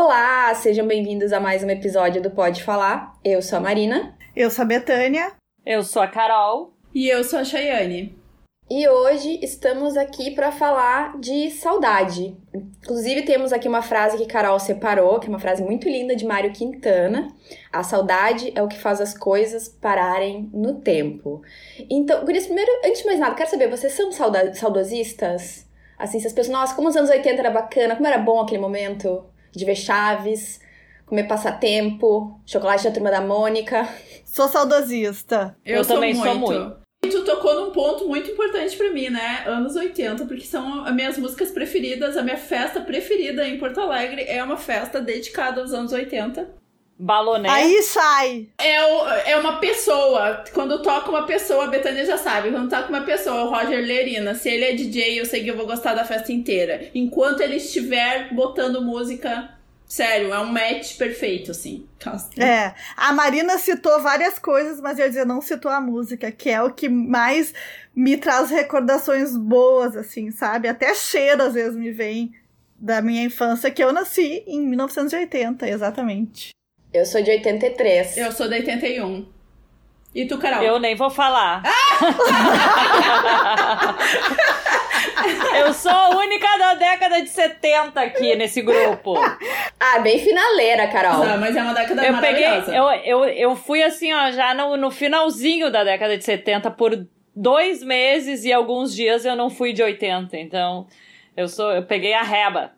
Olá, sejam bem-vindos a mais um episódio do Pode Falar. Eu sou a Marina. Eu sou a Betânia. Eu sou a Carol. E eu sou a Chayane. E hoje estamos aqui para falar de saudade. Inclusive, temos aqui uma frase que Carol separou, que é uma frase muito linda de Mário Quintana. A saudade é o que faz as coisas pararem no tempo. Então, Gurias, primeiro, antes de mais nada, quero saber, vocês são saudosistas? Assim, se as pessoas, nossa, como os anos 80 era bacana, como era bom aquele momento de ver Chaves, comer passatempo, chocolate da turma da Mônica. Sou saudosista. Eu, Eu sou também muito. sou muito. E tu tocou num ponto muito importante para mim, né? Anos 80, porque são as minhas músicas preferidas, a minha festa preferida em Porto Alegre é uma festa dedicada aos anos 80. Baloné. Aí sai! É, o, é uma pessoa. Quando toca uma pessoa, a Betânia já sabe. Quando toca uma pessoa, o Roger Lerina. Se ele é DJ, eu sei que eu vou gostar da festa inteira. Enquanto ele estiver botando música Sério, é um match perfeito, assim. É. A Marina citou várias coisas, mas eu ia dizer, não citou a música, que é o que mais me traz recordações boas, assim, sabe? Até cheiro às vezes me vem da minha infância, que eu nasci em 1980, exatamente. Eu sou de 83. Eu sou de 81. E tu, Carol? Eu nem vou falar. Eu sou a única da década de 70 aqui nesse grupo. Ah, bem finaleira, Carol. Não, mas é uma década eu maravilhosa. Peguei, eu, eu, eu fui assim, ó, já no, no finalzinho da década de 70 por dois meses e alguns dias eu não fui de 80. Então, eu sou, eu peguei a reba.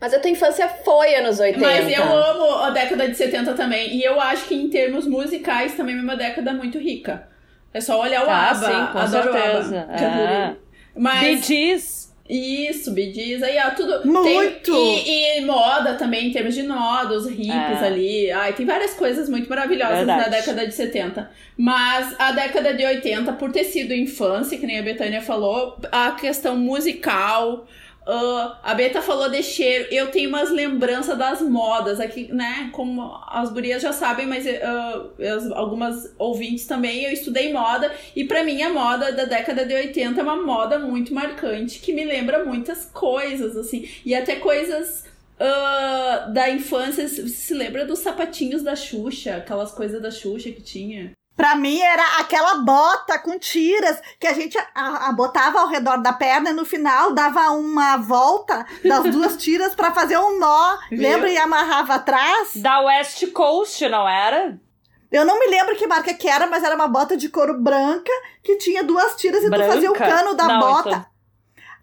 Mas a tua infância foi anos 80. Mas eu amo a década de 70 também. E eu acho que em termos musicais também é uma década muito rica. É só olhar o tá, ABBA. Sim, com Adoro certeza. ABBA. É. Mas... Bee Gees. Isso, Bee Gees. Aí, ó, tudo... Muito! Tem, e, e, moda também, em termos de moda, os hippies é. ali. Ai, tem várias coisas muito maravilhosas Verdade. na década de 70. Mas a década de 80, por ter sido infância, que nem a Betânia falou, a questão musical... Uh, a Beta falou de cheiro. Eu tenho umas lembranças das modas aqui, né? Como as gurias já sabem, mas uh, algumas ouvintes também. Eu estudei moda e para mim a moda da década de 80 é uma moda muito marcante que me lembra muitas coisas, assim, e até coisas. Uh, da infância, se lembra dos sapatinhos da Xuxa, aquelas coisas da Xuxa que tinha? Pra mim era aquela bota com tiras que a gente a, a botava ao redor da perna e no final dava uma volta das duas tiras para fazer um nó. Viu? Lembra? E amarrava atrás? Da West Coast, não era? Eu não me lembro que marca que era, mas era uma bota de couro branca que tinha duas tiras e branca? tu fazia o cano da não, bota. Então...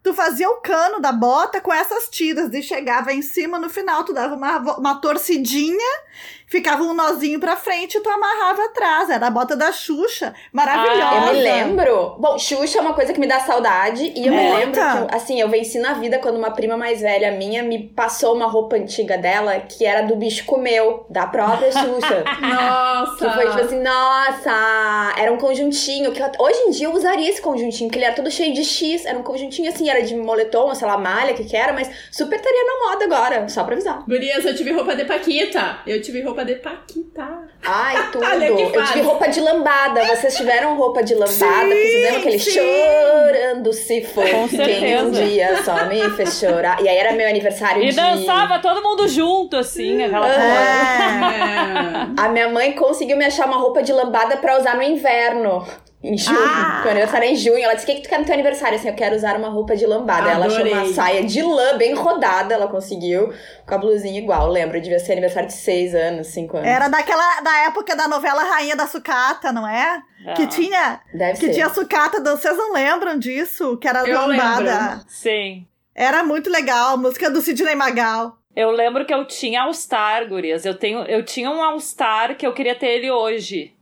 Tu fazia o cano da bota com essas tiras e chegava em cima, no final tu dava uma, uma torcidinha ficava um nozinho pra frente e tu amarrava atrás. Era a bota da Xuxa. Maravilhosa. Ah, eu me lembro. Bom, Xuxa é uma coisa que me dá saudade. E eu me lembro que, assim, eu venci na vida quando uma prima mais velha minha me passou uma roupa antiga dela que era do bicho comeu, da própria Xuxa. nossa! Que foi tipo assim, nossa! Era um conjuntinho. que eu, Hoje em dia eu usaria esse conjuntinho, que ele era todo cheio de X. Era um conjuntinho assim, era de moletom, sei lá, malha, que que era, mas super estaria na moda agora, só pra avisar. Gurias, eu tive roupa de Paquita. Eu tive roupa roupa de Paquita. Ai, tudo. eu tive roupa de lambada. Vocês tiveram roupa de lambada? Sim, que fizeram aquele sim. chorando se foi. Com certeza. um dia só me fez chorar. E aí era meu aniversário e de... dançava todo mundo junto, assim, aquela coisa. É. A minha mãe conseguiu me achar uma roupa de lambada pra usar no inverno. Em junho. Ah. Meu aniversário é em junho. Ela disse: O que, que tu quer no teu aniversário? Assim, eu quero usar uma roupa de lambada. Adorei. Ela achou uma saia de lã bem rodada. Ela conseguiu. Com a blusinha igual. Lembro, devia ser aniversário de 6 anos, 5 anos. Era daquela da época da novela Rainha da Sucata, não é? Não. Que tinha. Deve que ser. tinha sucata. Vocês não lembram disso? Que era eu lambada. Lembro. Sim. Era muito legal. A música do Sidney Magal. Eu lembro que eu tinha All-Star, gurias. Eu, tenho, eu tinha um All-Star que eu queria ter ele hoje.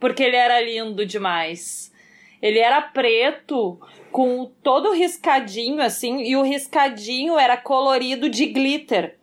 Porque ele era lindo demais. Ele era preto, com todo riscadinho, assim, e o riscadinho era colorido de glitter.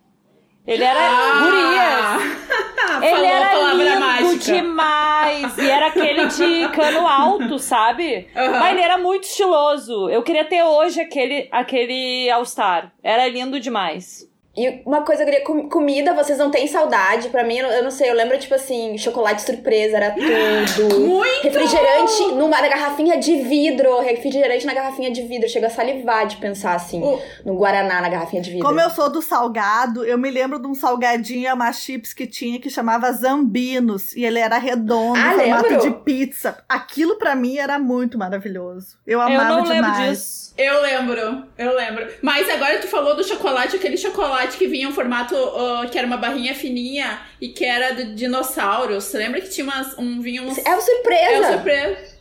Ele era ah! gurias. Ele era lindo mágica. demais. E era aquele de cano alto, sabe? Uhum. Mas ele era muito estiloso. Eu queria ter hoje aquele, aquele All-Star. Era lindo demais. E uma coisa, eu queria com comida, vocês não têm saudade? Pra mim, eu não sei, eu lembro, tipo assim, chocolate surpresa era tudo. Muito! Refrigerante numa garrafinha de vidro. Refrigerante na garrafinha de vidro. Chega a salivar de pensar assim, uh. no Guaraná na garrafinha de vidro. Como eu sou do salgado, eu me lembro de um salgadinho, uma chips que tinha que chamava Zambinos. E ele era redondo, ah, formato lembro? de pizza. Aquilo pra mim era muito maravilhoso. Eu amava demais. Eu não demais. lembro disso. Eu lembro, eu lembro. Mas agora tu falou do chocolate, aquele chocolate que vinha em um formato uh, que era uma barrinha fininha e que era de dinossauros. Você lembra que tinha umas, um vinho uns... É o surpresa. É o surpresa.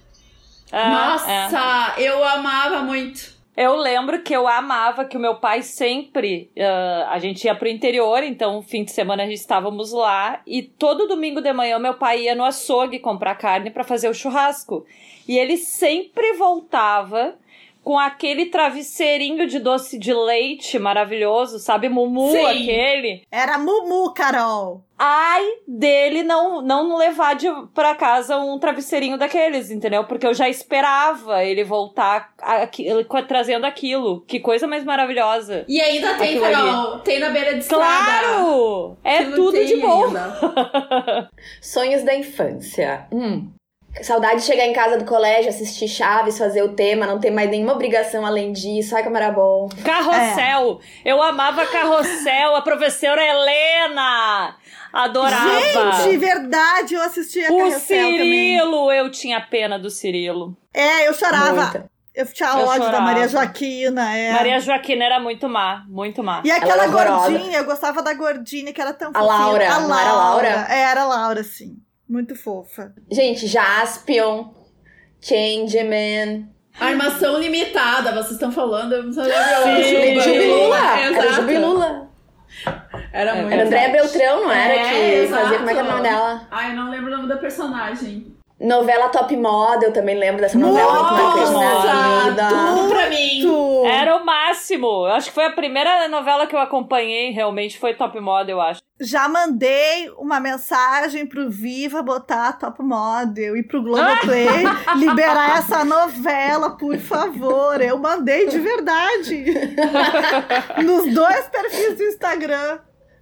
É, Nossa, é. eu amava muito. Eu lembro que eu amava que o meu pai sempre. Uh, a gente ia pro interior, então fim de semana a gente estávamos lá. E todo domingo de manhã meu pai ia no açougue comprar carne para fazer o churrasco. E ele sempre voltava com aquele travesseirinho de doce de leite maravilhoso, sabe? Mumu, Sim. aquele. Era Mumu, Carol. Ai dele não, não levar de, pra casa um travesseirinho daqueles, entendeu? Porque eu já esperava ele voltar aqui, trazendo aquilo. Que coisa mais maravilhosa. E ainda tem, Carol, ali. tem na beira de estrada. Claro! É tudo de bom. Sonhos da infância. Hum. Saudade de chegar em casa do colégio, assistir Chaves, fazer o tema, não ter mais nenhuma obrigação além disso. Ai, como era bom. Carrossel! É. Eu amava Carrossel, a professora Helena! Adorava! Gente, verdade, eu assistia o Carrossel Cirilo, também. eu tinha pena do Cirilo. É, eu chorava. Muita. Eu tinha eu ódio chorava. da Maria Joaquina, é. Maria Joaquina era muito má, muito má. E aquela gordinha, eu gostava da gordinha que era tão A Laura, a Laura. era Laura? É, era Laura, sim. Muito fofa. Gente, Jaspion, Changeman. Armação limitada, vocês estão falando. Sim, Jubilula. Era Jubilula. Era muito. Era Andréa Beltrão, não era? É, que exato. fazia. Como é que era o nome dela? Ai, eu não lembro o nome da personagem. Novela Top Model, também lembro dessa novela muito marcante. Tudo pra mim. Era o máximo. Eu acho que foi a primeira novela que eu acompanhei, realmente, foi Top Model, eu acho. Já mandei uma mensagem pro Viva botar Top Model e pro Globoplay liberar essa novela, por favor. Eu mandei de verdade. Nos dois perfis do Instagram.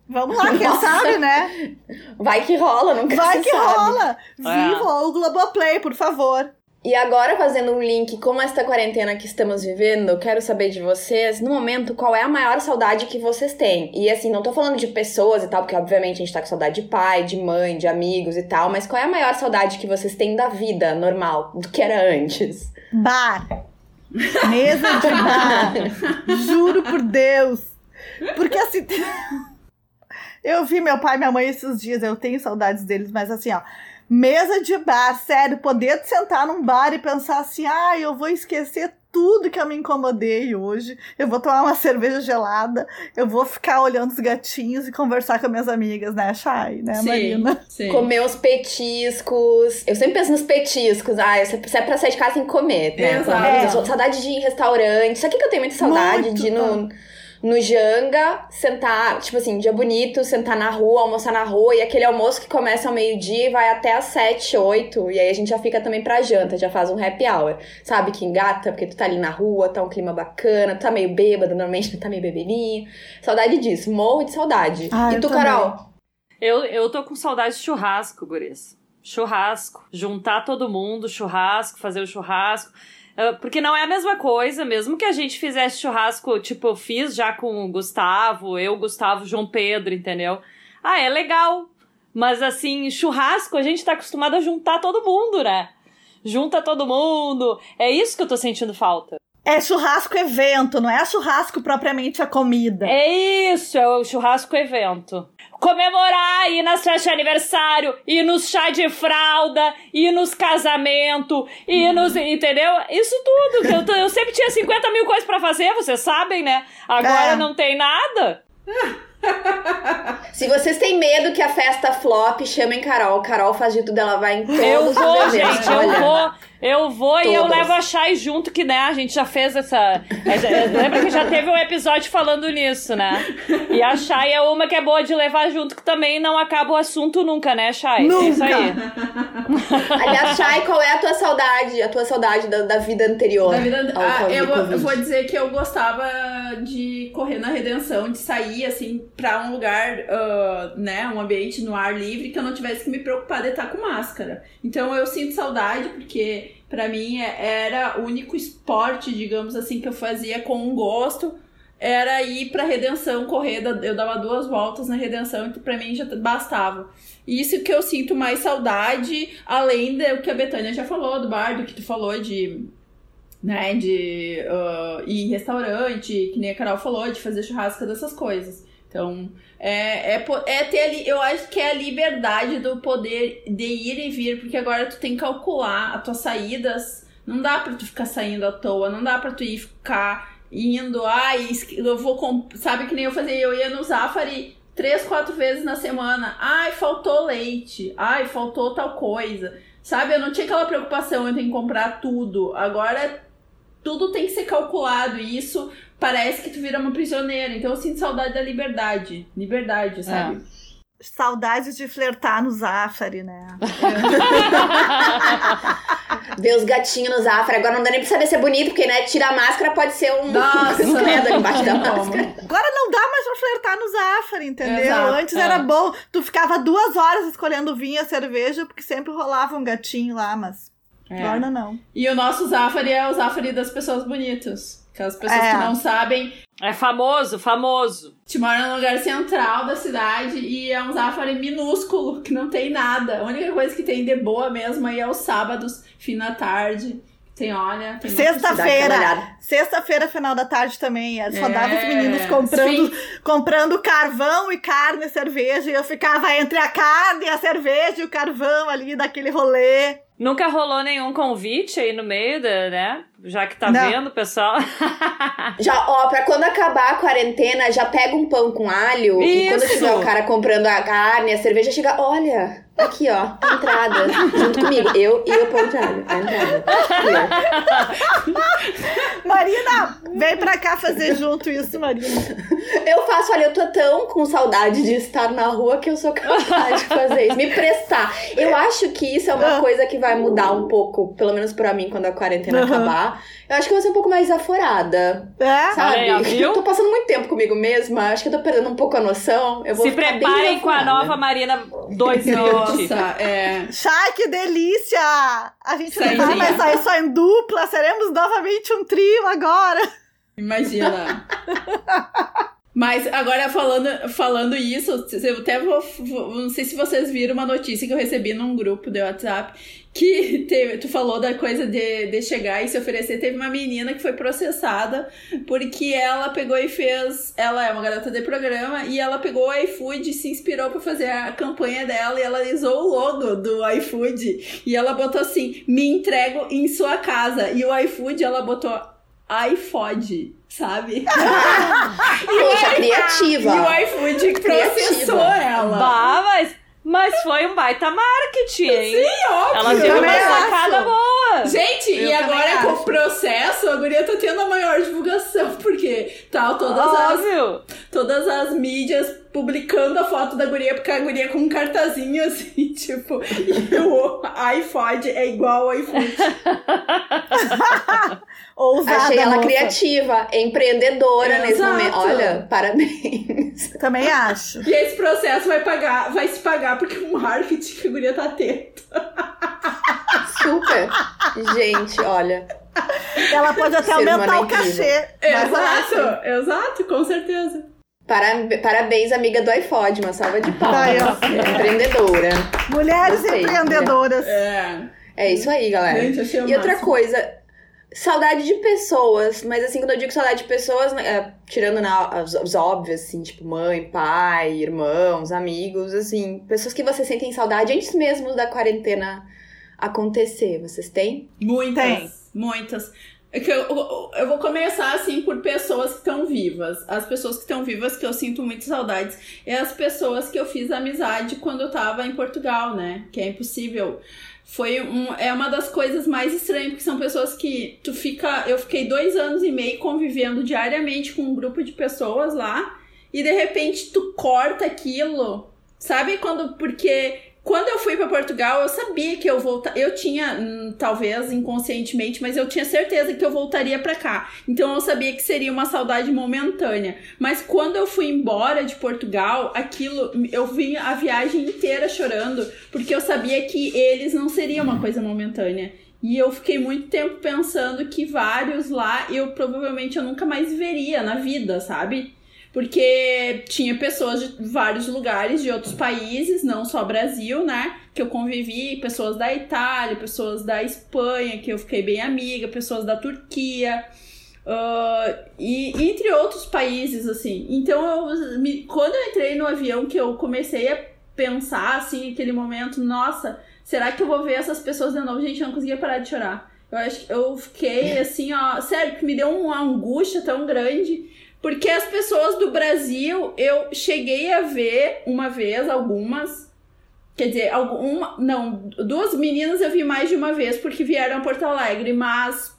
Vamos lá, quem sabe, né? Vai que rola, nunca Vai que sabe. rola. É. Viva é. o Globoplay, por favor. E agora, fazendo um link com esta quarentena que estamos vivendo, quero saber de vocês, no momento, qual é a maior saudade que vocês têm? E assim, não tô falando de pessoas e tal, porque obviamente a gente tá com saudade de pai, de mãe, de amigos e tal, mas qual é a maior saudade que vocês têm da vida normal, do que era antes? Bar. Mesa de bar. Juro por Deus. Porque assim. Eu vi meu pai e minha mãe esses dias, eu tenho saudades deles, mas assim, ó. Mesa de bar, sério, poder sentar num bar e pensar assim, ah, eu vou esquecer tudo que eu me incomodei hoje. Eu vou tomar uma cerveja gelada, eu vou ficar olhando os gatinhos e conversar com minhas amigas, né, Chay, né, sim, Marina? Sim. Comer os petiscos. Eu sempre penso nos petiscos. Ah, se é pra sair de casa, tem que comer, né? Exato. É. Saudade de ir em restaurante. Isso aqui que eu tenho muita saudade Muito, de ir no. Tá no Janga, sentar, tipo assim, dia bonito, sentar na rua, almoçar na rua, e aquele almoço que começa ao meio-dia e vai até às sete, oito, e aí a gente já fica também pra janta, já faz um happy hour. Sabe que engata, porque tu tá ali na rua, tá um clima bacana, tu tá meio bêbado, normalmente tá meio bebedinho. Saudade disso, morro de saudade. Ah, e tu, Carol? Eu, eu tô com saudade de churrasco, Guris. Churrasco. Juntar todo mundo, churrasco, fazer o churrasco. Ah, porque não é a mesma coisa, mesmo que a gente fizesse churrasco, tipo, eu fiz já com o Gustavo, eu, Gustavo, João Pedro, entendeu? Ah, é legal. Mas assim, churrasco, a gente tá acostumado a juntar todo mundo, né? Junta todo mundo. É isso que eu tô sentindo falta. É churrasco evento, não é churrasco propriamente a comida. É isso, é o churrasco evento comemorar, ir nas festas de aniversário, ir nos chá de fralda, ir nos casamentos, ir nos. Entendeu? Isso tudo. Eu, eu sempre tinha 50 mil coisas para fazer, vocês sabem, né? Agora é. não tem nada. Se vocês têm medo que a festa flop, chamem Carol. Carol faz de tudo, ela vai em todos Eu vou, gente, eu vou. Eu vou Todas. e eu levo a Chay junto, que né, a gente já fez essa. É, lembra que já teve um episódio falando nisso, né? E a Chay é uma que é boa de levar junto, que também não acaba o assunto nunca, né, Chay? Nunca. É isso aí. Aliás, Chay, qual é a tua saudade? A tua saudade da, da vida anterior? Da vida, ah, eu, vou, eu vou dizer que eu gostava de correr na redenção, de sair assim pra um lugar, uh, né, um ambiente no ar livre, que eu não tivesse que me preocupar de estar com máscara. Então eu sinto saudade, porque para mim é, era o único esporte, digamos assim, que eu fazia com um gosto. Era ir pra redenção, correr, eu dava duas voltas na redenção, então pra mim já bastava. Isso que eu sinto mais saudade, além do que a Betânia já falou, do bar, do que tu falou de né, de uh, ir em restaurante, que nem a Carol falou, de fazer churrasco dessas coisas. Então, é, é, é ter ali, eu acho que é a liberdade do poder de ir e vir, porque agora tu tem que calcular as tuas saídas. Não dá pra tu ficar saindo à toa, não dá pra tu ir ficar indo, ai, eu vou, sabe que nem eu fazia, eu ia no Zafari três, quatro vezes na semana. Ai, faltou leite. Ai, faltou tal coisa. Sabe, eu não tinha aquela preocupação, eu tenho que comprar tudo. Agora tudo tem que ser calculado e isso parece que tu vira uma prisioneira. Então eu sinto saudade da liberdade. Liberdade, sabe? É. Saudades de flertar no Zafari, né? Ver os gatinhos no Zafari. Agora não dá nem pra saber se é bonito, porque, né, tirar a máscara pode ser um Nossa, credo embaixo da máscara. Agora não dá mais pra flertar no Zafari, entendeu? Exato, Antes é. era bom. Tu ficava duas horas escolhendo vinho e cerveja, porque sempre rolava um gatinho lá, mas é. Agora não. E o nosso Zafari é o Zafari das pessoas bonitas. Aquelas pessoas é. que não sabem. É famoso, famoso. Te mora no lugar central da cidade e é um Zafari minúsculo, que não tem nada. A única coisa que tem de boa mesmo aí é os sábados, fim da tarde. Tem, olha. Sexta-feira. Sexta-feira, final da tarde também. Só é, dava os meninos comprando, comprando carvão e carne e cerveja. E eu ficava entre a carne, a cerveja e o carvão ali daquele rolê. Nunca rolou nenhum convite aí no meio, da, né? Já que tá Não. vendo, pessoal. já, ó, pra quando acabar a quarentena, já pega um pão com alho. Isso. E quando tiver o cara comprando a carne, a cerveja, chega, olha, aqui ó, entrada. junto comigo. Eu e o pão de alho. A entrada. Marina, vem pra cá fazer junto isso, Marina. Eu faço, olha, eu tô tão com saudade de estar na rua que eu sou capaz de fazer isso. Me prestar. Eu acho que isso é uma ah. coisa que vai mudar um pouco, pelo menos pra mim, quando a quarentena uhum. acabar. Eu acho que eu vou ser um pouco mais aforada. É? Sabe? Aí, eu tô passando muito tempo comigo mesma. Acho que eu tô perdendo um pouco a noção. Eu vou Se preparem com a nova Marina 2020. Nossa, é. Chá, que delícia! A gente não vai mais sair só em dupla. Seremos novamente um trio agora. Imagina. Mas agora falando, falando isso, eu até vou, vou, Não sei se vocês viram uma notícia que eu recebi num grupo de WhatsApp que teve, tu falou da coisa de, de chegar e se oferecer. Teve uma menina que foi processada porque ela pegou e fez. Ela é uma garota de programa e ela pegou o iFood e se inspirou para fazer a campanha dela e ela usou o logo do iFood. E ela botou assim: me entrego em sua casa. E o iFood ela botou iFood sabe? Poxa, criativa. E o iFood processou ela. Bah, mas, mas foi um baita marketing, hein? Sim, óbvio. Ela teve uma sacada boa. Gente, eu e agora com o processo, a guria tá tendo a maior divulgação, porque tá todas óbvio. as todas as mídias publicando a foto da guria, porque a guria com um cartazinho assim, tipo, e o iPod é igual ao iFood. Ousada, Achei ela moça. criativa, empreendedora nesse momento. Olha, parabéns. Também acho. E esse processo vai pagar, vai se pagar porque o marketing que a guria tá tendo. Super. Gente, olha. Ela pode até aumentar o cachê. Exato, exato, com certeza. Para, parabéns, amiga do iPod, uma salva de palmas. Empreendedora. Mulheres Gostei, empreendedoras. É. é isso aí, galera. Gente, e outra coisa, Saudade de pessoas, mas assim, quando eu digo saudade de pessoas, né, é, tirando na, os, os óbvios, assim, tipo mãe, pai, irmãos, amigos, assim, pessoas que você sentem saudade antes mesmo da quarentena acontecer. Vocês têm? Muitas, Tem. muitas. É que eu, eu, eu, vou começar assim por pessoas que estão vivas. As pessoas que estão vivas que eu sinto muitas saudades é as pessoas que eu fiz amizade quando eu tava em Portugal, né? Que é impossível foi um, é uma das coisas mais estranhas, porque são pessoas que tu fica. Eu fiquei dois anos e meio convivendo diariamente com um grupo de pessoas lá, e de repente tu corta aquilo. Sabe quando. Porque quando eu fui para Portugal, eu sabia que eu voltar. Eu tinha, hum, talvez inconscientemente, mas eu tinha certeza que eu voltaria para cá. Então eu sabia que seria uma saudade momentânea. Mas quando eu fui embora de Portugal, aquilo. Eu vim a viagem inteira chorando, porque eu sabia que eles não seriam uma coisa momentânea. E eu fiquei muito tempo pensando que vários lá eu provavelmente eu nunca mais veria na vida, sabe? Porque tinha pessoas de vários lugares, de outros países, não só Brasil, né? Que eu convivi, pessoas da Itália, pessoas da Espanha, que eu fiquei bem amiga, pessoas da Turquia. Uh, e entre outros países, assim. Então, eu, me, quando eu entrei no avião, que eu comecei a pensar, assim, aquele momento, nossa, será que eu vou ver essas pessoas de novo? Gente, eu não conseguia parar de chorar. Eu acho que eu fiquei assim, ó, sério, que me deu uma angústia tão grande porque as pessoas do Brasil, eu cheguei a ver uma vez algumas. Quer dizer, alguma. Não, duas meninas eu vi mais de uma vez porque vieram a Porto Alegre, mas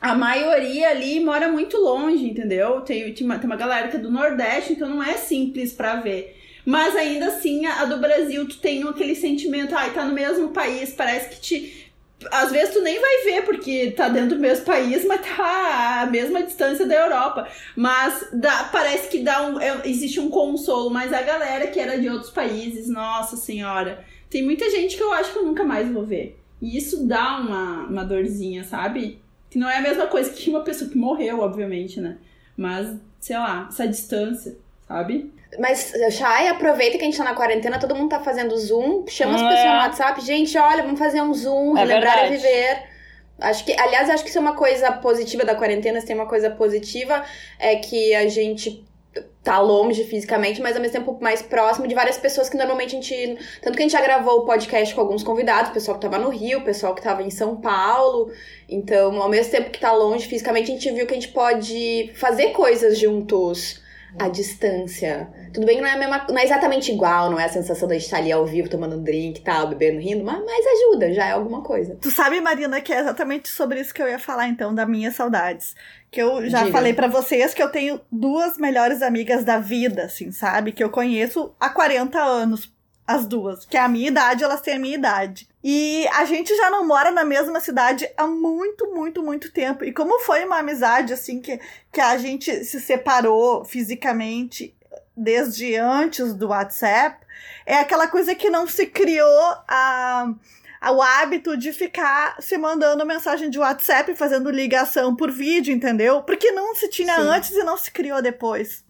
a maioria ali mora muito longe, entendeu? Tem, tem, uma, tem uma galera que é do Nordeste, então não é simples para ver. Mas ainda assim, a, a, do Brasil, tu tem aquele sentimento, ai, tá no mesmo país, parece que te às vezes tu nem vai ver, porque tá dentro do mesmo país, mas tá a mesma distância da Europa. Mas dá, parece que dá um, é, existe um consolo, mas a galera que era de outros países, nossa senhora, tem muita gente que eu acho que eu nunca mais vou ver. E isso dá uma, uma dorzinha, sabe? Que não é a mesma coisa que uma pessoa que morreu, obviamente, né? Mas, sei lá, essa distância, sabe? Mas, Chay, aproveita que a gente tá na quarentena, todo mundo tá fazendo Zoom, chama as pessoas é. no WhatsApp, gente, olha, vamos fazer um Zoom, é relembrar e viver. Acho que, aliás, acho que isso é uma coisa positiva da quarentena, se tem uma coisa positiva, é que a gente tá longe fisicamente, mas ao mesmo tempo mais próximo de várias pessoas que normalmente a gente. Tanto que a gente já gravou o podcast com alguns convidados, o pessoal que tava no Rio, o pessoal que tava em São Paulo. Então, ao mesmo tempo que tá longe fisicamente, a gente viu que a gente pode fazer coisas juntos a distância. Tudo bem que não é, mesma, não é exatamente igual, não é a sensação de estar ali ao vivo, tomando um drink e tal, bebendo, rindo, mas, mas ajuda, já é alguma coisa. Tu sabe, Marina, que é exatamente sobre isso que eu ia falar, então, das minhas saudades. Que eu já Diga. falei para vocês que eu tenho duas melhores amigas da vida, assim, sabe? Que eu conheço há 40 anos, as duas. Que é a minha idade, elas têm a minha idade. E a gente já não mora na mesma cidade há muito, muito, muito tempo. E como foi uma amizade, assim, que, que a gente se separou fisicamente desde antes do WhatsApp, é aquela coisa que não se criou a o hábito de ficar se mandando mensagem de WhatsApp, fazendo ligação por vídeo, entendeu? Porque não se tinha Sim. antes e não se criou depois.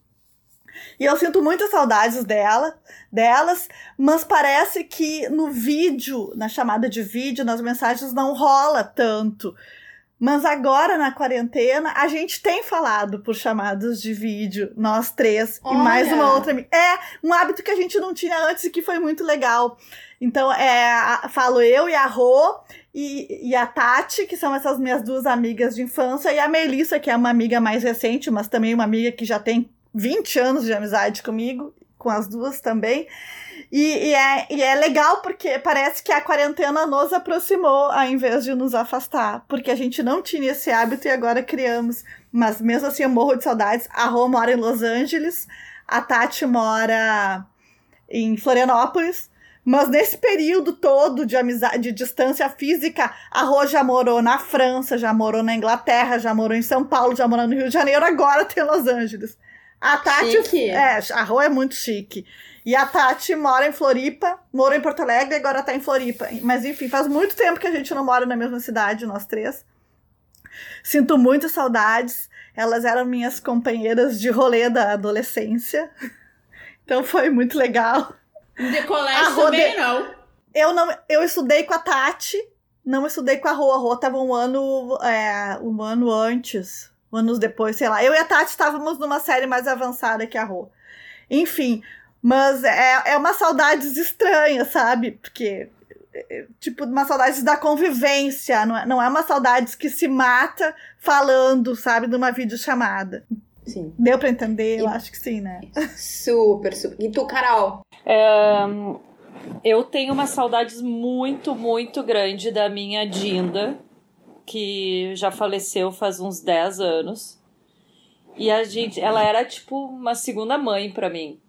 E eu sinto muitas saudades dela, delas, mas parece que no vídeo, na chamada de vídeo, nas mensagens não rola tanto. Mas agora na quarentena a gente tem falado por chamadas de vídeo, nós três Olha. e mais uma outra. É um hábito que a gente não tinha antes e que foi muito legal. Então, é, a, falo eu e a Rô e, e a Tati, que são essas minhas duas amigas de infância, e a Melissa, que é uma amiga mais recente, mas também uma amiga que já tem 20 anos de amizade comigo, com as duas também. E, e, é, e é legal porque parece que a quarentena nos aproximou ao invés de nos afastar. Porque a gente não tinha esse hábito e agora criamos. Mas mesmo assim eu morro de saudades. A Rô mora em Los Angeles, a Tati mora em Florianópolis. Mas nesse período todo de amizade, de distância física, a Rô já morou na França, já morou na Inglaterra, já morou em São Paulo, já morou no Rio de Janeiro, agora tem Los Angeles. A Tati. Chique. É, a Rô é muito chique. E a Tati mora em Floripa, morou em Porto Alegre e agora tá em Floripa. Mas enfim, faz muito tempo que a gente não mora na mesma cidade, nós três. Sinto muitas saudades. Elas eram minhas companheiras de rolê da adolescência. Então foi muito legal. De colégio também, não? Eu não. Eu estudei com a Tati, não estudei com a Rô. A Rô tava um ano, é, um ano antes anos depois, sei lá. Eu e a Tati estávamos numa série mais avançada que a Rô. Enfim, mas é, é uma saudades estranha, sabe? Porque, é, tipo, uma saudade da convivência, não é, não é uma saudade que se mata falando, sabe, numa videochamada. Sim. Deu para entender? E... Eu acho que sim, né? Super, super. E tu, Carol? É, eu tenho umas saudades muito, muito grande da minha Dinda, que já faleceu faz uns 10 anos. E a gente, ela era tipo uma segunda mãe para mim.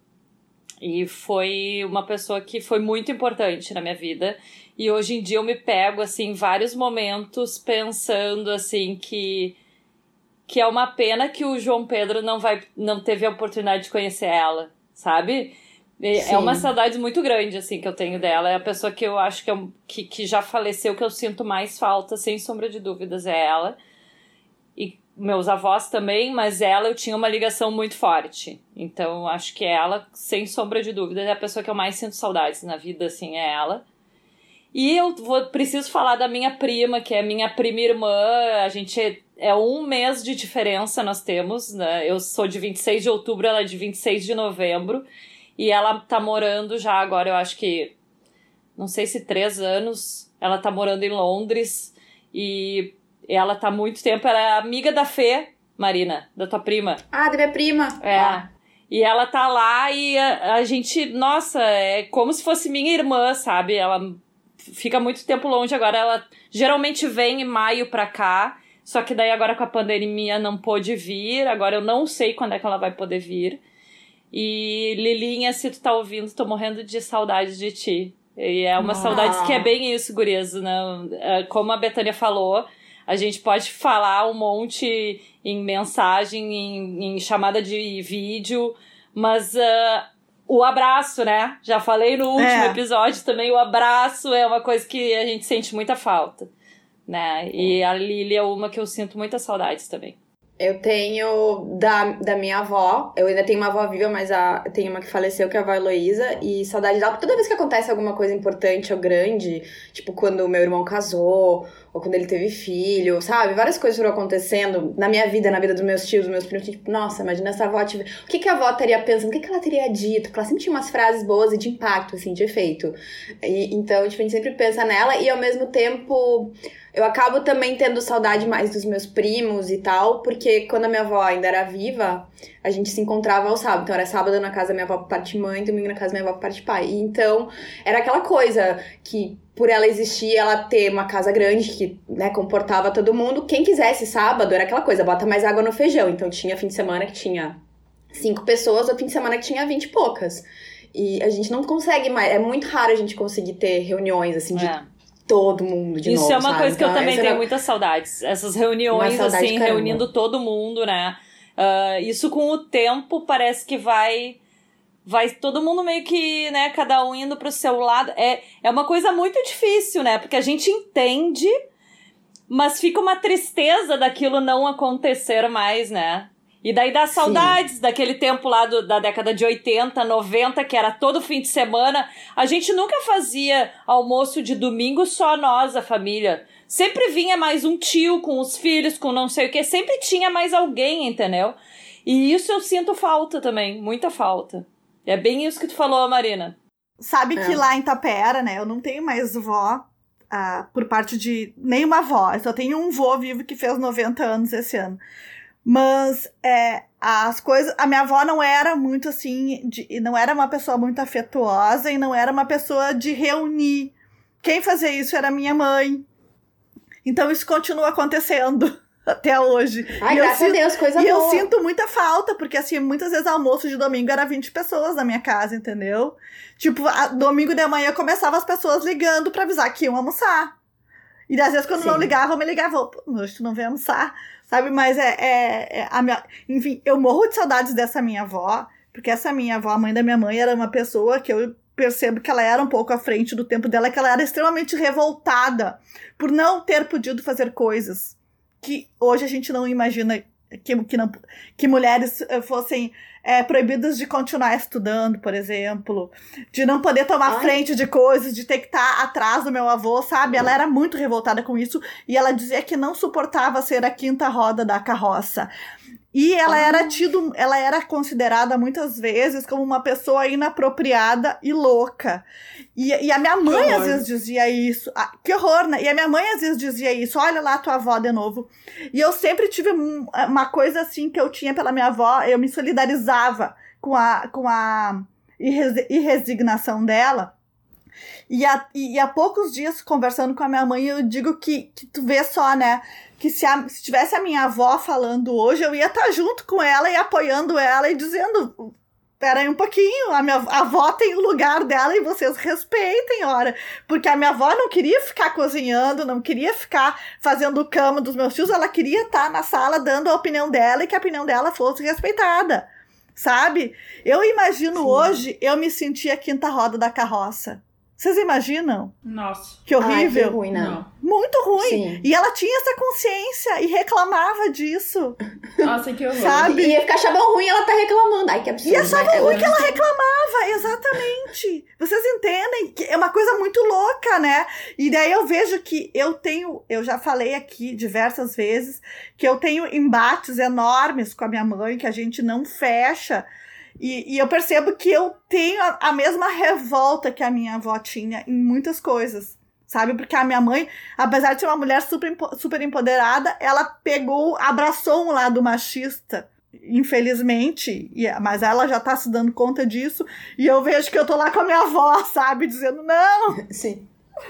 E foi uma pessoa que foi muito importante na minha vida. E hoje em dia eu me pego assim em vários momentos pensando assim que que é uma pena que o João Pedro não vai não teve a oportunidade de conhecer ela, sabe? É uma saudade muito grande, assim, que eu tenho dela. É a pessoa que eu acho que, eu, que, que já faleceu, que eu sinto mais falta, sem sombra de dúvidas, é ela. E meus avós também, mas ela eu tinha uma ligação muito forte. Então, acho que ela, sem sombra de dúvidas, é a pessoa que eu mais sinto saudades na vida, assim, é ela. E eu vou, preciso falar da minha prima, que é minha prima irmã. A gente é, é um mês de diferença nós temos, né? Eu sou de 26 de outubro, ela é de 26 de novembro. E ela tá morando já agora, eu acho que. Não sei se três anos. Ela tá morando em Londres. E ela tá muito tempo. Ela é amiga da Fê, Marina, da tua prima. Ah, da minha prima. É. Ah. E ela tá lá e a, a, gente, nossa, é como se fosse minha irmã, sabe? Ela fica muito tempo longe agora. Ela geralmente vem em maio pra cá. Só que daí agora com a pandemia não pôde vir. Agora eu não sei quando é que ela vai poder vir. E Lilinha, se tu tá ouvindo, tô morrendo de saudade de ti. E é uma ah. saudade que é bem isso, gurias, né? É, como a Betânia falou, a gente pode falar um monte em mensagem, em, em chamada de vídeo, mas uh, o abraço, né? Já falei no último é. episódio também, o abraço é uma coisa que a gente sente muita falta, né? E a Lili é uma que eu sinto muitas saudades também. Eu tenho da, da minha avó, eu ainda tenho uma avó viva, mas a, tenho uma que faleceu, que é a avó Heloísa, e saudade dela. Toda vez que acontece alguma coisa importante ou grande, tipo quando meu irmão casou, ou quando ele teve filho, sabe? Várias coisas foram acontecendo na minha vida, na vida dos meus tios, dos meus primos. Tipo, nossa, imagina essa avó tive... O que, que a avó teria pensando? O que, que ela teria dito? Porque ela sempre tinha umas frases boas e de impacto, assim, de efeito. E, então, tipo, a gente sempre pensa nela e ao mesmo tempo eu acabo também tendo saudade mais dos meus primos e tal, porque quando a minha avó ainda era viva, a gente se encontrava ao sábado. Então era sábado na casa da minha avó por parte mãe, domingo na casa da minha avó por parte pai. E então era aquela coisa que por ela existir, ela ter uma casa grande que, né, comportava todo mundo, quem quisesse sábado era aquela coisa, bota mais água no feijão. Então tinha fim de semana que tinha cinco pessoas, ou fim de semana que tinha vinte e poucas. E a gente não consegue mais, é muito raro a gente conseguir ter reuniões assim de é todo mundo de Isso novo, é uma sabe? coisa que então, eu também tenho era... muitas saudades. Essas reuniões, assim, reunindo todo mundo, né? Uh, isso com o tempo parece que vai. Vai todo mundo meio que, né, cada um indo pro seu lado. É, é uma coisa muito difícil, né? Porque a gente entende, mas fica uma tristeza daquilo não acontecer mais, né? E daí dá saudades Sim. daquele tempo lá do, da década de 80, 90, que era todo fim de semana. A gente nunca fazia almoço de domingo só nós, a família. Sempre vinha mais um tio com os filhos, com não sei o que. Sempre tinha mais alguém, entendeu? E isso eu sinto falta também, muita falta. É bem isso que tu falou, Marina. Sabe é. que lá em Tapera, né, eu não tenho mais vó ah, por parte de nenhuma avó. Eu só tenho um vô vivo que fez 90 anos esse ano. Mas é, as coisas. A minha avó não era muito assim. De, não era uma pessoa muito afetuosa e não era uma pessoa de reunir. Quem fazia isso era minha mãe. Então isso continua acontecendo até hoje. Ai, e graças sinto, a Deus, coisa e boa. E eu sinto muita falta, porque assim, muitas vezes almoço de domingo era 20 pessoas na minha casa, entendeu? Tipo, a, domingo de manhã começava as pessoas ligando para avisar que iam almoçar. E às vezes quando Sim. não ligavam, me ligavam, hoje tu não vem almoçar sabe? Mas é, é, é, a minha. Enfim, eu morro de saudades dessa minha avó, porque essa minha avó, a mãe da minha mãe, era uma pessoa que eu percebo que ela era um pouco à frente do tempo dela, que ela era extremamente revoltada por não ter podido fazer coisas que hoje a gente não imagina que, que, não, que mulheres eh, fossem é, proibidas de continuar estudando, por exemplo, de não poder tomar Ai. frente de coisas, de ter que estar tá atrás do meu avô, sabe? Ela era muito revoltada com isso e ela dizia que não suportava ser a quinta roda da carroça. E ela ah. era tido, ela era considerada muitas vezes como uma pessoa inapropriada e louca. E, e a minha mãe às vezes dizia isso. Ah, que horror, né? E a minha mãe às vezes dizia isso. Olha lá tua avó de novo. E eu sempre tive uma coisa assim que eu tinha pela minha avó, eu me solidarizava com a, com a irresignação dela. E há, e há poucos dias, conversando com a minha mãe, eu digo que, que tu vê só, né? Que se, a, se tivesse a minha avó falando hoje, eu ia estar tá junto com ela e apoiando ela e dizendo: Espera aí um pouquinho, a minha a avó tem o lugar dela e vocês respeitem, ora. Porque a minha avó não queria ficar cozinhando, não queria ficar fazendo cama dos meus filhos, ela queria estar na sala dando a opinião dela e que a opinião dela fosse respeitada, sabe? Eu imagino Sim. hoje eu me sentir a quinta roda da carroça. Vocês imaginam? Nossa. Que horrível. Ai, que ruim, não. Muito ruim. Sim. E ela tinha essa consciência e reclamava disso. Nossa, que horror. Sabe? E ia ficar achando ruim ela tá reclamando. Ai, que absurdo. E achava né? ruim que ela reclamava, exatamente. Vocês entendem que é uma coisa muito louca, né? E daí eu vejo que eu tenho, eu já falei aqui diversas vezes, que eu tenho embates enormes com a minha mãe, que a gente não fecha e, e eu percebo que eu tenho a, a mesma revolta que a minha avó tinha em muitas coisas sabe? Porque a minha mãe, apesar de ser uma mulher super, super empoderada, ela pegou, abraçou um lado machista, infelizmente, e, mas ela já tá se dando conta disso, e eu vejo que eu tô lá com a minha avó, sabe? Dizendo, não! Sim.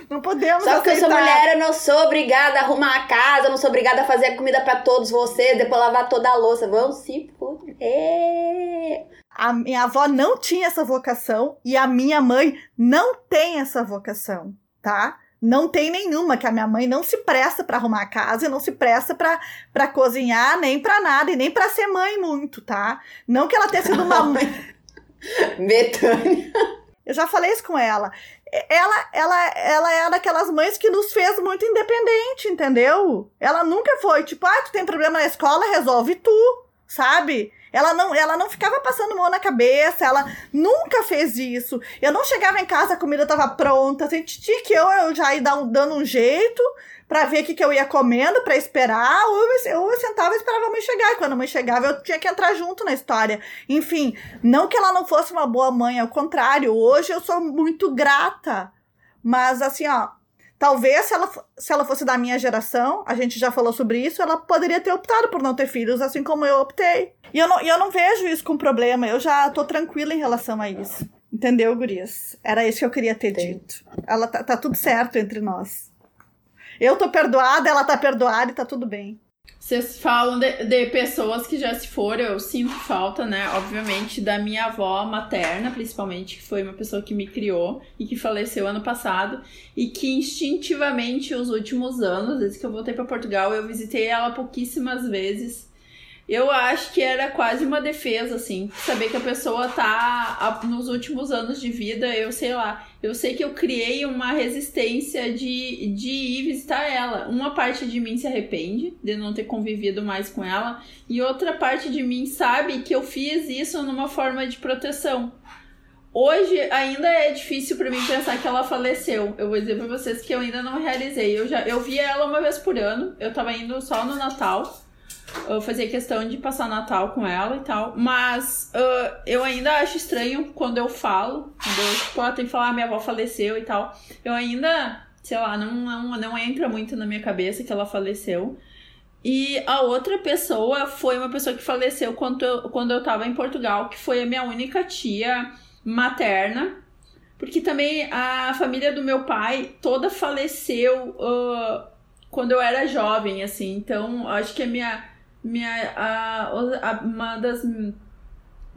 Não podemos Só que eu sou mulher, eu não sou obrigada a arrumar a casa, eu não sou obrigada a fazer comida para todos vocês, depois lavar toda a louça. Vamos se fuder. A minha avó não tinha essa vocação e a minha mãe não tem essa vocação, tá? Não tem nenhuma, que a minha mãe não se presta para arrumar a casa não se presta para cozinhar, nem para nada, e nem para ser mãe muito, tá? Não que ela tenha sido uma mãe. Betânia. Eu já falei isso com ela. Ela, ela, ela é daquelas mães que nos fez muito independente, entendeu? Ela nunca foi tipo, ah, tu tem problema na escola, resolve tu, sabe? Ela não, ela não ficava passando mão na cabeça, ela nunca fez isso. Eu não chegava em casa, a comida tava pronta, assim, tinha que eu, eu já ia dando um jeito para ver o que, que eu ia comendo, para esperar, ou eu, eu sentava e esperava a mãe chegar. E quando a mãe chegava, eu tinha que entrar junto na história. Enfim, não que ela não fosse uma boa mãe, ao contrário, hoje eu sou muito grata. Mas assim, ó, Talvez, se ela, se ela fosse da minha geração, a gente já falou sobre isso, ela poderia ter optado por não ter filhos, assim como eu optei. E eu não, eu não vejo isso com problema, eu já tô tranquila em relação a isso. Entendeu, Gurias? Era isso que eu queria ter Entendi. dito. Ela tá, tá tudo certo entre nós. Eu tô perdoada, ela tá perdoada e tá tudo bem. Vocês falam de, de, pessoas que já se foram, eu sinto falta, né? Obviamente, da minha avó materna, principalmente, que foi uma pessoa que me criou e que faleceu ano passado, e que instintivamente, os últimos anos, desde que eu voltei para Portugal, eu visitei ela pouquíssimas vezes eu acho que era quase uma defesa, assim. Saber que a pessoa tá nos últimos anos de vida, eu sei lá. Eu sei que eu criei uma resistência de, de ir visitar ela. Uma parte de mim se arrepende de não ter convivido mais com ela, e outra parte de mim sabe que eu fiz isso numa forma de proteção. Hoje ainda é difícil para mim pensar que ela faleceu. Eu vou dizer para vocês que eu ainda não realizei. Eu já eu via ela uma vez por ano. Eu tava indo só no Natal eu fazia questão de passar Natal com ela e tal. Mas uh, eu ainda acho estranho quando eu falo. Quando eu, tipo, tem que falar, ah, minha avó faleceu e tal. Eu ainda, sei lá, não, não, não entra muito na minha cabeça que ela faleceu. E a outra pessoa foi uma pessoa que faleceu quando eu, quando eu tava em Portugal, que foi a minha única tia materna. Porque também a família do meu pai toda faleceu uh, quando eu era jovem, assim. Então, acho que a minha minha, a, a, uma das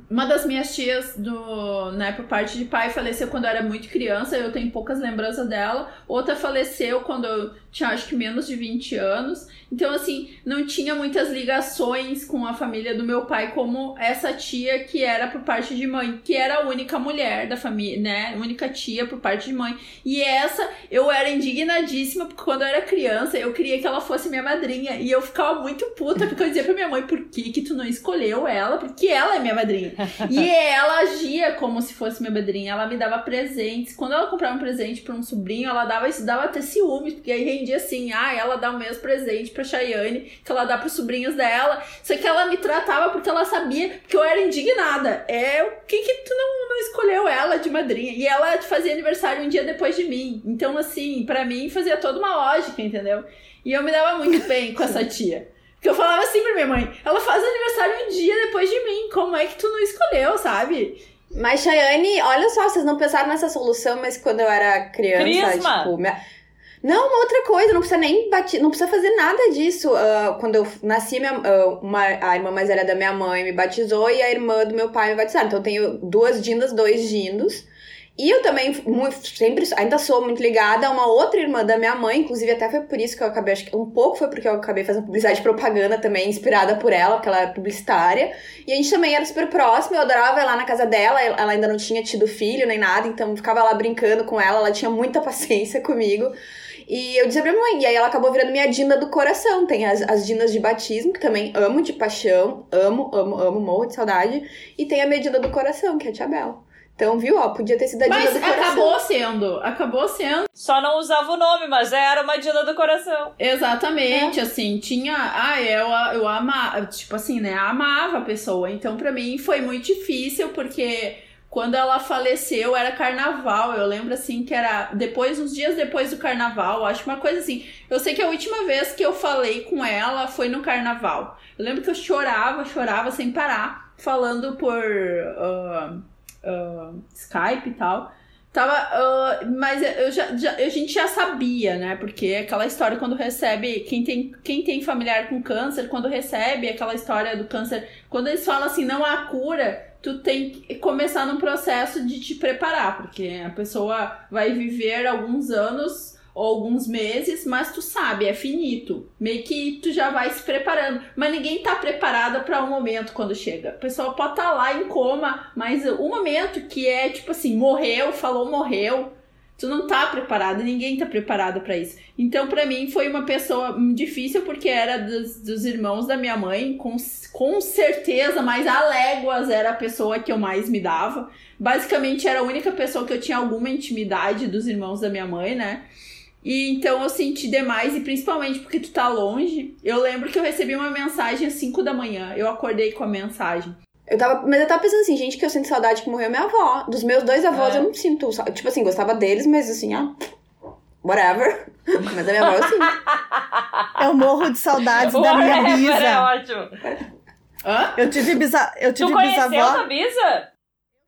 uma das minhas tias do, né, por parte de pai faleceu quando eu era muito criança, eu tenho poucas lembranças dela. Outra faleceu quando eu tinha acho que menos de 20 anos. Então assim, não tinha muitas ligações com a família do meu pai como essa tia que era por parte de mãe, que era a única mulher da família, né, única tia por parte de mãe. E essa eu era indignadíssima porque quando eu era criança, eu queria que ela fosse minha madrinha e eu ficava muito puta porque eu dizia pra minha mãe, por que que tu não escolheu ela? Porque ela é minha madrinha. e ela agia como se fosse minha madrinha. Ela me dava presentes. Quando ela comprava um presente para um sobrinho, ela dava isso, dava até ciúmes, porque aí rendia assim: ah, ela dá o mesmo presente pra Chayane que ela dá pros sobrinhos dela. Só que ela me tratava porque ela sabia que eu era indignada. É o que que tu não, não escolheu ela de madrinha? E ela fazia aniversário um dia depois de mim. Então, assim, para mim fazia toda uma lógica, entendeu? E eu me dava muito bem com essa tia. Que eu falava assim pra minha mãe, ela faz aniversário um dia depois de mim, como é que tu não escolheu, sabe? Mas, Chayane, olha só, vocês não pensaram nessa solução, mas quando eu era criança, Crisma. tipo, minha... Não, uma outra coisa, não precisa nem bater, não precisa fazer nada disso. Uh, quando eu nasci, minha, uh, uma, a irmã mais velha da minha mãe me batizou e a irmã do meu pai me batizaram. Então eu tenho duas dindas, dois dindos. E eu também muito, sempre ainda sou muito ligada a uma outra irmã da minha mãe, inclusive até foi por isso que eu acabei, acho que um pouco foi porque eu acabei fazendo publicidade de propaganda também, inspirada por ela, porque ela é publicitária. E a gente também era super próxima, eu adorava ir lá na casa dela, ela ainda não tinha tido filho nem nada, então ficava lá brincando com ela, ela tinha muita paciência comigo. E eu dizia pra minha mãe, e aí ela acabou virando minha Dina do coração. Tem as, as Dinas de batismo, que também amo de paixão, amo, amo, amo, morro de saudade. E tem a minha do coração, que é a Tia Bel. Então, viu, ó, podia ter sido a Dina mas do coração. Mas acabou sendo, acabou sendo. Só não usava o nome, mas era uma Dina do coração. Exatamente, é. assim, tinha. Ah, eu, eu amava, tipo assim, né, amava a pessoa. Então, pra mim foi muito difícil, porque quando ela faleceu era carnaval. Eu lembro assim que era depois, uns dias depois do carnaval, acho uma coisa assim. Eu sei que a última vez que eu falei com ela foi no carnaval. Eu lembro que eu chorava, chorava sem parar, falando por uh, uh, Skype e tal. Tava, uh, mas eu já, já, a gente já sabia, né? Porque aquela história quando recebe, quem tem, quem tem familiar com câncer, quando recebe aquela história do câncer, quando eles falam assim, não há cura, tu tem que começar num processo de te preparar, porque a pessoa vai viver alguns anos ou alguns meses, mas tu sabe, é finito. Meio que tu já vai se preparando. Mas ninguém tá preparada para o um momento quando chega. A pessoa pode estar tá lá em coma, mas o momento que é tipo assim, morreu, falou morreu, Tu não tá preparado, ninguém tá preparado para isso. Então, para mim, foi uma pessoa difícil, porque era dos, dos, irmãos da minha mãe, com, com certeza, mas a léguas era a pessoa que eu mais me dava. Basicamente, era a única pessoa que eu tinha alguma intimidade dos irmãos da minha mãe, né? E então eu senti demais, e principalmente porque tu tá longe. Eu lembro que eu recebi uma mensagem às 5 da manhã. Eu acordei com a mensagem. Eu tava, mas eu tava pensando assim, gente, que eu sinto saudade que morreu minha avó. Dos meus dois avós é. eu não sinto. Tipo assim, gostava deles, mas assim, ó. Whatever. Mas a minha avó, assim. Eu morro de saudades da minha bisa. É ótimo. Hã? Eu tive, bisa, eu tive tu conheceu bisavó. a bisa?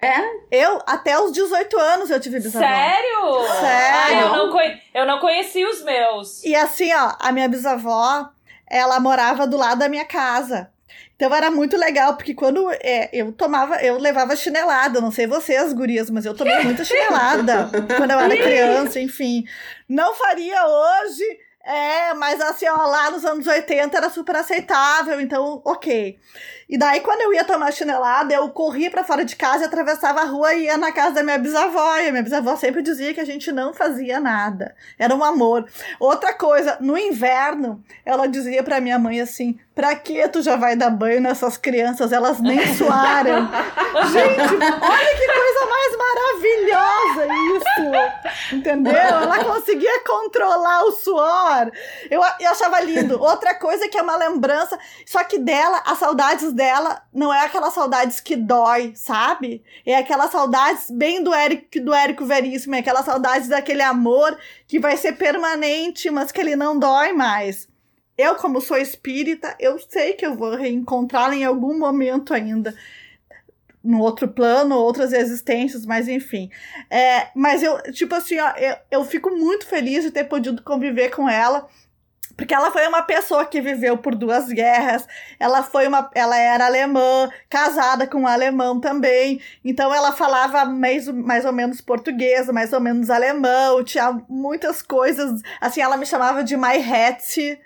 É? Eu, até os 18 anos eu tive bisavó. Sério? Sério. Ah, eu, não conhe... eu não conheci os meus. E assim, ó, a minha bisavó, ela morava do lado da minha casa. Então era muito legal, porque quando é, eu tomava, eu levava chinelada, não sei vocês, gurias, mas eu tomei muita chinelada quando eu era criança, enfim. Não faria hoje, é, mas assim, ó, lá nos anos 80 era super aceitável, então, ok. E daí, quando eu ia tomar chinelada, eu corria para fora de casa, atravessava a rua e ia na casa da minha bisavó. E a minha bisavó sempre dizia que a gente não fazia nada. Era um amor. Outra coisa, no inverno, ela dizia para minha mãe assim: pra que tu já vai dar banho nessas crianças? Elas nem suaram. gente, olha que coisa mais maravilhosa isso! Entendeu? Ela conseguia controlar o suor. Eu, eu achava lindo. Outra coisa que é uma lembrança, só que dela, as saudades dela não é aquelas saudades que dói, sabe? É aquelas saudades bem do Érico, do Érico Veríssimo, é aquelas saudades daquele amor que vai ser permanente, mas que ele não dói mais. Eu, como sou espírita, eu sei que eu vou reencontrá-la em algum momento ainda. No outro plano, outras existências, mas enfim. É, mas eu, tipo assim, ó, eu, eu fico muito feliz de ter podido conviver com ela porque ela foi uma pessoa que viveu por duas guerras, ela foi uma, ela era alemã, casada com um alemão também, então ela falava mais, mais ou menos português, mais ou menos alemão, tinha muitas coisas, assim, ela me chamava de My Hetze,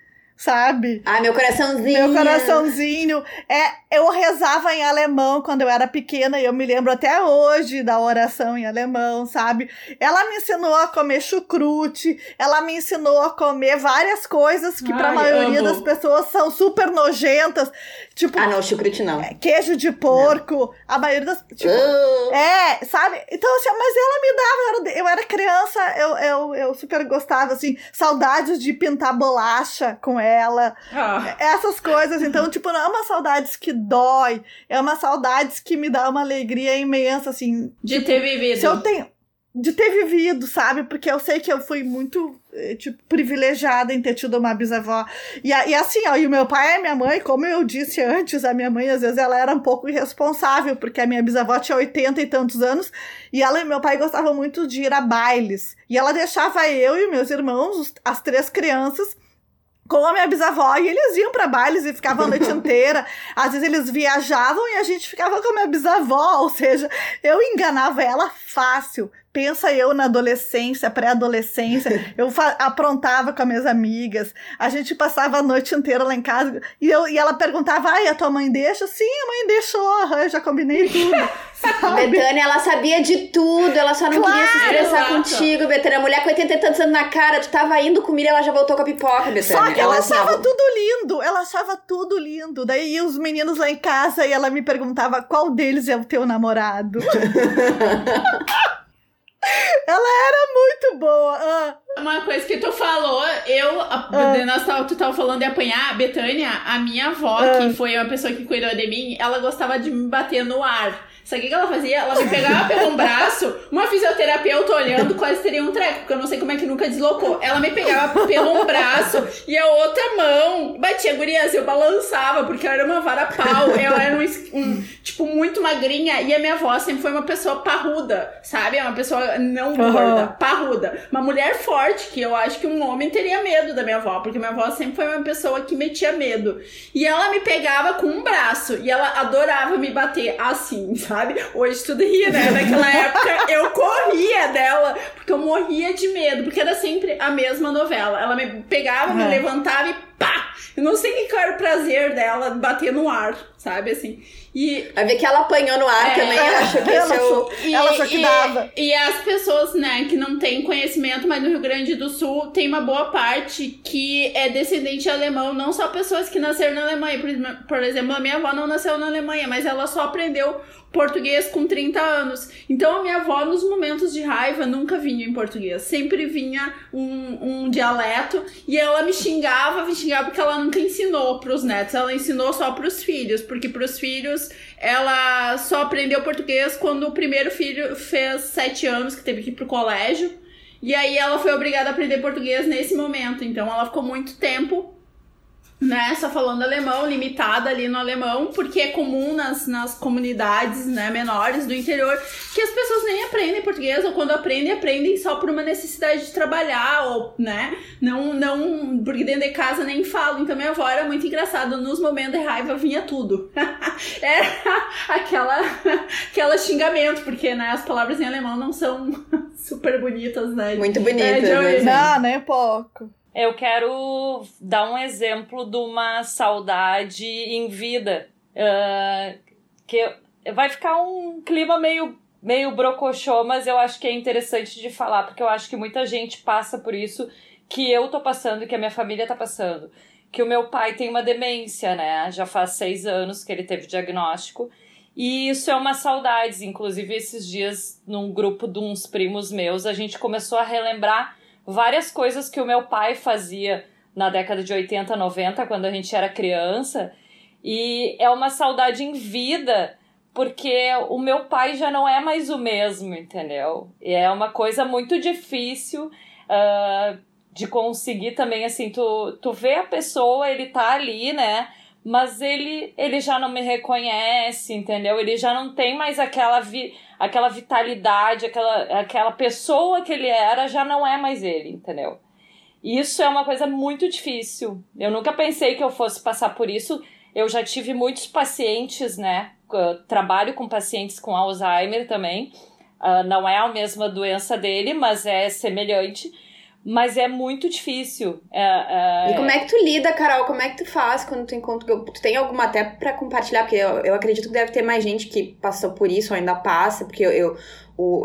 sabe? Ah, meu coraçãozinho. Meu coraçãozinho. É, eu rezava em alemão quando eu era pequena e eu me lembro até hoje da oração em alemão, sabe? Ela me ensinou a comer chucrute, ela me ensinou a comer várias coisas que para a maioria amo. das pessoas são super nojentas, tipo Ah, não, chucrute não. É, queijo de porco, não. a maioria das tipo, uh. É, sabe? Então assim, mas ela me dava, eu era, eu era criança, eu, eu, eu super gostava assim, saudades de pintar bolacha com ela ela. Ah. Essas coisas. Então, tipo, não é uma saudades que dói. É uma saudades que me dá uma alegria imensa, assim. De tipo, ter vivido. Se eu tenho. De ter vivido, sabe? Porque eu sei que eu fui muito, eh, tipo, privilegiada em ter tido uma bisavó. E, e assim, ó, e o meu pai e a minha mãe, como eu disse antes, a minha mãe, às vezes, ela era um pouco irresponsável, porque a minha bisavó tinha 80 e tantos anos, e ela e meu pai gostavam muito de ir a bailes. E ela deixava eu e meus irmãos, as três crianças, com a minha bisavó e eles iam para bailes e ficavam a noite inteira. Às vezes eles viajavam e a gente ficava com a minha bisavó, ou seja, eu enganava ela fácil. Pensa eu na adolescência, pré-adolescência, eu aprontava com as minhas amigas, a gente passava a noite inteira lá em casa e, eu, e ela perguntava: ai, a tua mãe deixa? Sim, a mãe deixou, eu já combinei tudo. Betânia, ela sabia de tudo, ela só não claro, queria se estressar exato. contigo, Betânia. A mulher com 80 e tantos anos na cara, tu tava indo com milha, ela já voltou com a pipoca, Betânia. Só que ela, ela achava tudo lindo, ela achava tudo lindo. Daí os meninos lá em casa e ela me perguntava qual deles é o teu namorado. Ela era muito boa. Ah. Uma coisa que tu falou, eu. A, ah. nós tava, tu tava falando de apanhar, a Betânia, a minha avó, ah. que foi uma pessoa que cuidou de mim, ela gostava de me bater no ar. Sabe o que ela fazia? Ela me pegava pelo braço, uma fisioterapeuta olhando, quase teria um treco, porque eu não sei como é que nunca deslocou. Ela me pegava pelo braço e a outra mão batia gurias, eu balançava, porque ela era uma vara pau, ela era um, um, tipo, muito magrinha, e a minha avó sempre foi uma pessoa parruda, sabe? É uma pessoa não gorda, parruda. Uma mulher forte, que eu acho que um homem teria medo da minha avó, porque minha avó sempre foi uma pessoa que metia medo. E ela me pegava com um braço, e ela adorava me bater assim, sabe? Sabe? Hoje tudo ria, né? Naquela época eu corria dela, porque eu morria de medo, porque era sempre a mesma novela. Ela me pegava, me levantava e pá! Eu não sei que era o prazer dela bater no ar, sabe? Assim. E. Vai ver que ela apanhou no ar é, também, ela achou que ela, achou, e, ela achou que e, dava. E as pessoas, né, que não têm conhecimento, mas no Rio Grande do Sul tem uma boa parte que é descendente alemão, não só pessoas que nasceram na Alemanha. Por, por exemplo, a minha avó não nasceu na Alemanha, mas ela só aprendeu português com 30 anos. Então a minha avó, nos momentos de raiva, nunca vinha em português. Sempre vinha um, um dialeto e ela me xingava, me xingava porque ela nunca ensinou pros netos. Ela ensinou só pros filhos, porque pros filhos ela só aprendeu português quando o primeiro filho fez 7 anos, que teve que ir pro colégio. E aí ela foi obrigada a aprender português nesse momento. Então ela ficou muito tempo né, só falando alemão, limitada ali no alemão, porque é comum nas, nas comunidades, né, menores do interior, que as pessoas nem aprendem português, ou quando aprendem, aprendem só por uma necessidade de trabalhar, ou, né, não, não, porque dentro de casa nem falam. Então minha avó era muito engraçada, nos momentos de raiva vinha tudo. era aquela, aquela xingamento, porque, né, as palavras em alemão não são super bonitas, né. Muito bonitas, é, né? Não, nem pouco. Eu quero dar um exemplo de uma saudade em vida. Uh, que vai ficar um clima meio, meio brocochô, mas eu acho que é interessante de falar, porque eu acho que muita gente passa por isso que eu tô passando que a minha família tá passando. Que o meu pai tem uma demência, né? Já faz seis anos que ele teve diagnóstico. E isso é uma saudade. Inclusive, esses dias, num grupo de uns primos meus, a gente começou a relembrar várias coisas que o meu pai fazia na década de 80, 90, quando a gente era criança. E é uma saudade em vida, porque o meu pai já não é mais o mesmo, entendeu? E é uma coisa muito difícil uh, de conseguir também, assim, tu, tu vê a pessoa, ele tá ali, né? Mas ele, ele já não me reconhece, entendeu? Ele já não tem mais aquela vi aquela vitalidade, aquela, aquela pessoa que ele era já não é mais ele, entendeu? Isso é uma coisa muito difícil. Eu nunca pensei que eu fosse passar por isso. Eu já tive muitos pacientes, né? trabalho com pacientes com Alzheimer também. Uh, não é a mesma doença dele, mas é semelhante. Mas é muito difícil. É, é... E como é que tu lida, Carol? Como é que tu faz quando tu encontra. Tu tem alguma até para compartilhar? Porque eu, eu acredito que deve ter mais gente que passou por isso ou ainda passa, porque eu, eu,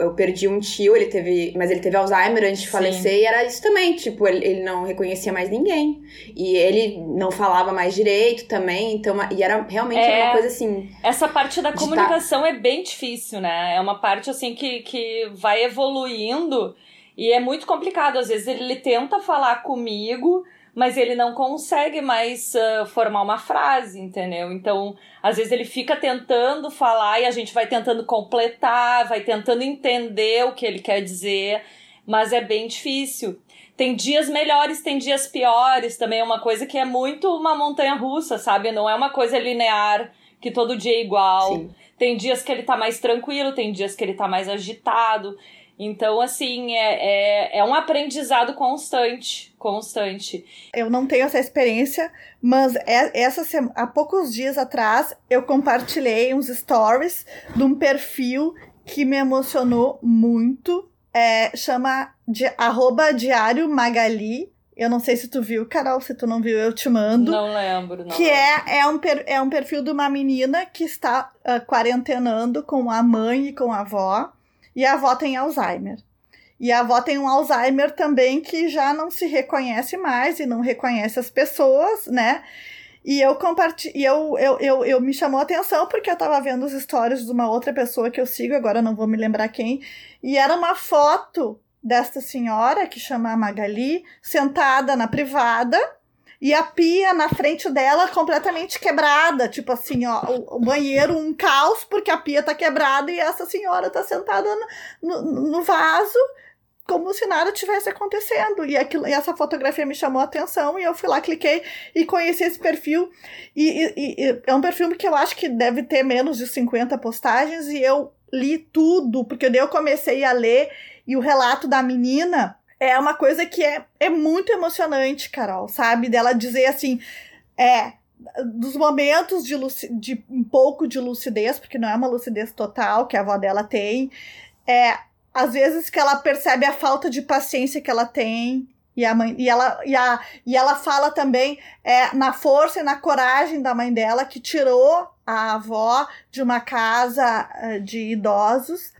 eu perdi um tio, ele teve. Mas ele teve Alzheimer antes de Sim. falecer, e era isso também. Tipo, ele, ele não reconhecia mais ninguém. E ele não falava mais direito também. Então, e era realmente é, uma coisa assim. Essa parte da tá comunicação tá... é bem difícil, né? É uma parte assim que, que vai evoluindo. E é muito complicado. Às vezes ele tenta falar comigo, mas ele não consegue mais uh, formar uma frase, entendeu? Então, às vezes ele fica tentando falar e a gente vai tentando completar, vai tentando entender o que ele quer dizer, mas é bem difícil. Tem dias melhores, tem dias piores, também é uma coisa que é muito uma montanha russa, sabe? Não é uma coisa linear, que todo dia é igual. Sim. Tem dias que ele tá mais tranquilo, tem dias que ele tá mais agitado. Então, assim, é, é, é um aprendizado constante, constante. Eu não tenho essa experiência, mas é, essa há poucos dias atrás eu compartilhei uns stories de um perfil que me emocionou muito. É, chama de arroba diário Magali. Eu não sei se tu viu, Carol, se tu não viu, eu te mando. Não lembro, não. Que lembro. É, é, um, per, é um perfil de uma menina que está uh, quarentenando com a mãe e com a avó e a avó tem Alzheimer. E a avó tem um Alzheimer também que já não se reconhece mais e não reconhece as pessoas, né? E eu compartilhei, eu, eu, eu, eu me chamou a atenção porque eu tava vendo os stories de uma outra pessoa que eu sigo, agora não vou me lembrar quem, e era uma foto desta senhora que chama Magali, sentada na privada, e a pia na frente dela completamente quebrada, tipo assim, ó, o, banheiro um caos porque a pia tá quebrada e essa senhora tá sentada no, no, no vaso como se nada tivesse acontecendo. E, aquilo, e essa fotografia me chamou a atenção e eu fui lá, cliquei e conheci esse perfil. E, e, e, é um perfil que eu acho que deve ter menos de 50 postagens e eu li tudo, porque daí eu comecei a ler e o relato da menina é uma coisa que é, é muito emocionante, Carol, sabe? Dela dizer assim, é, dos momentos de, de um pouco de lucidez, porque não é uma lucidez total que a avó dela tem, é, às vezes que ela percebe a falta de paciência que ela tem, e, a mãe, e, ela, e, a, e ela fala também é, na força e na coragem da mãe dela, que tirou a avó de uma casa eh, de idosos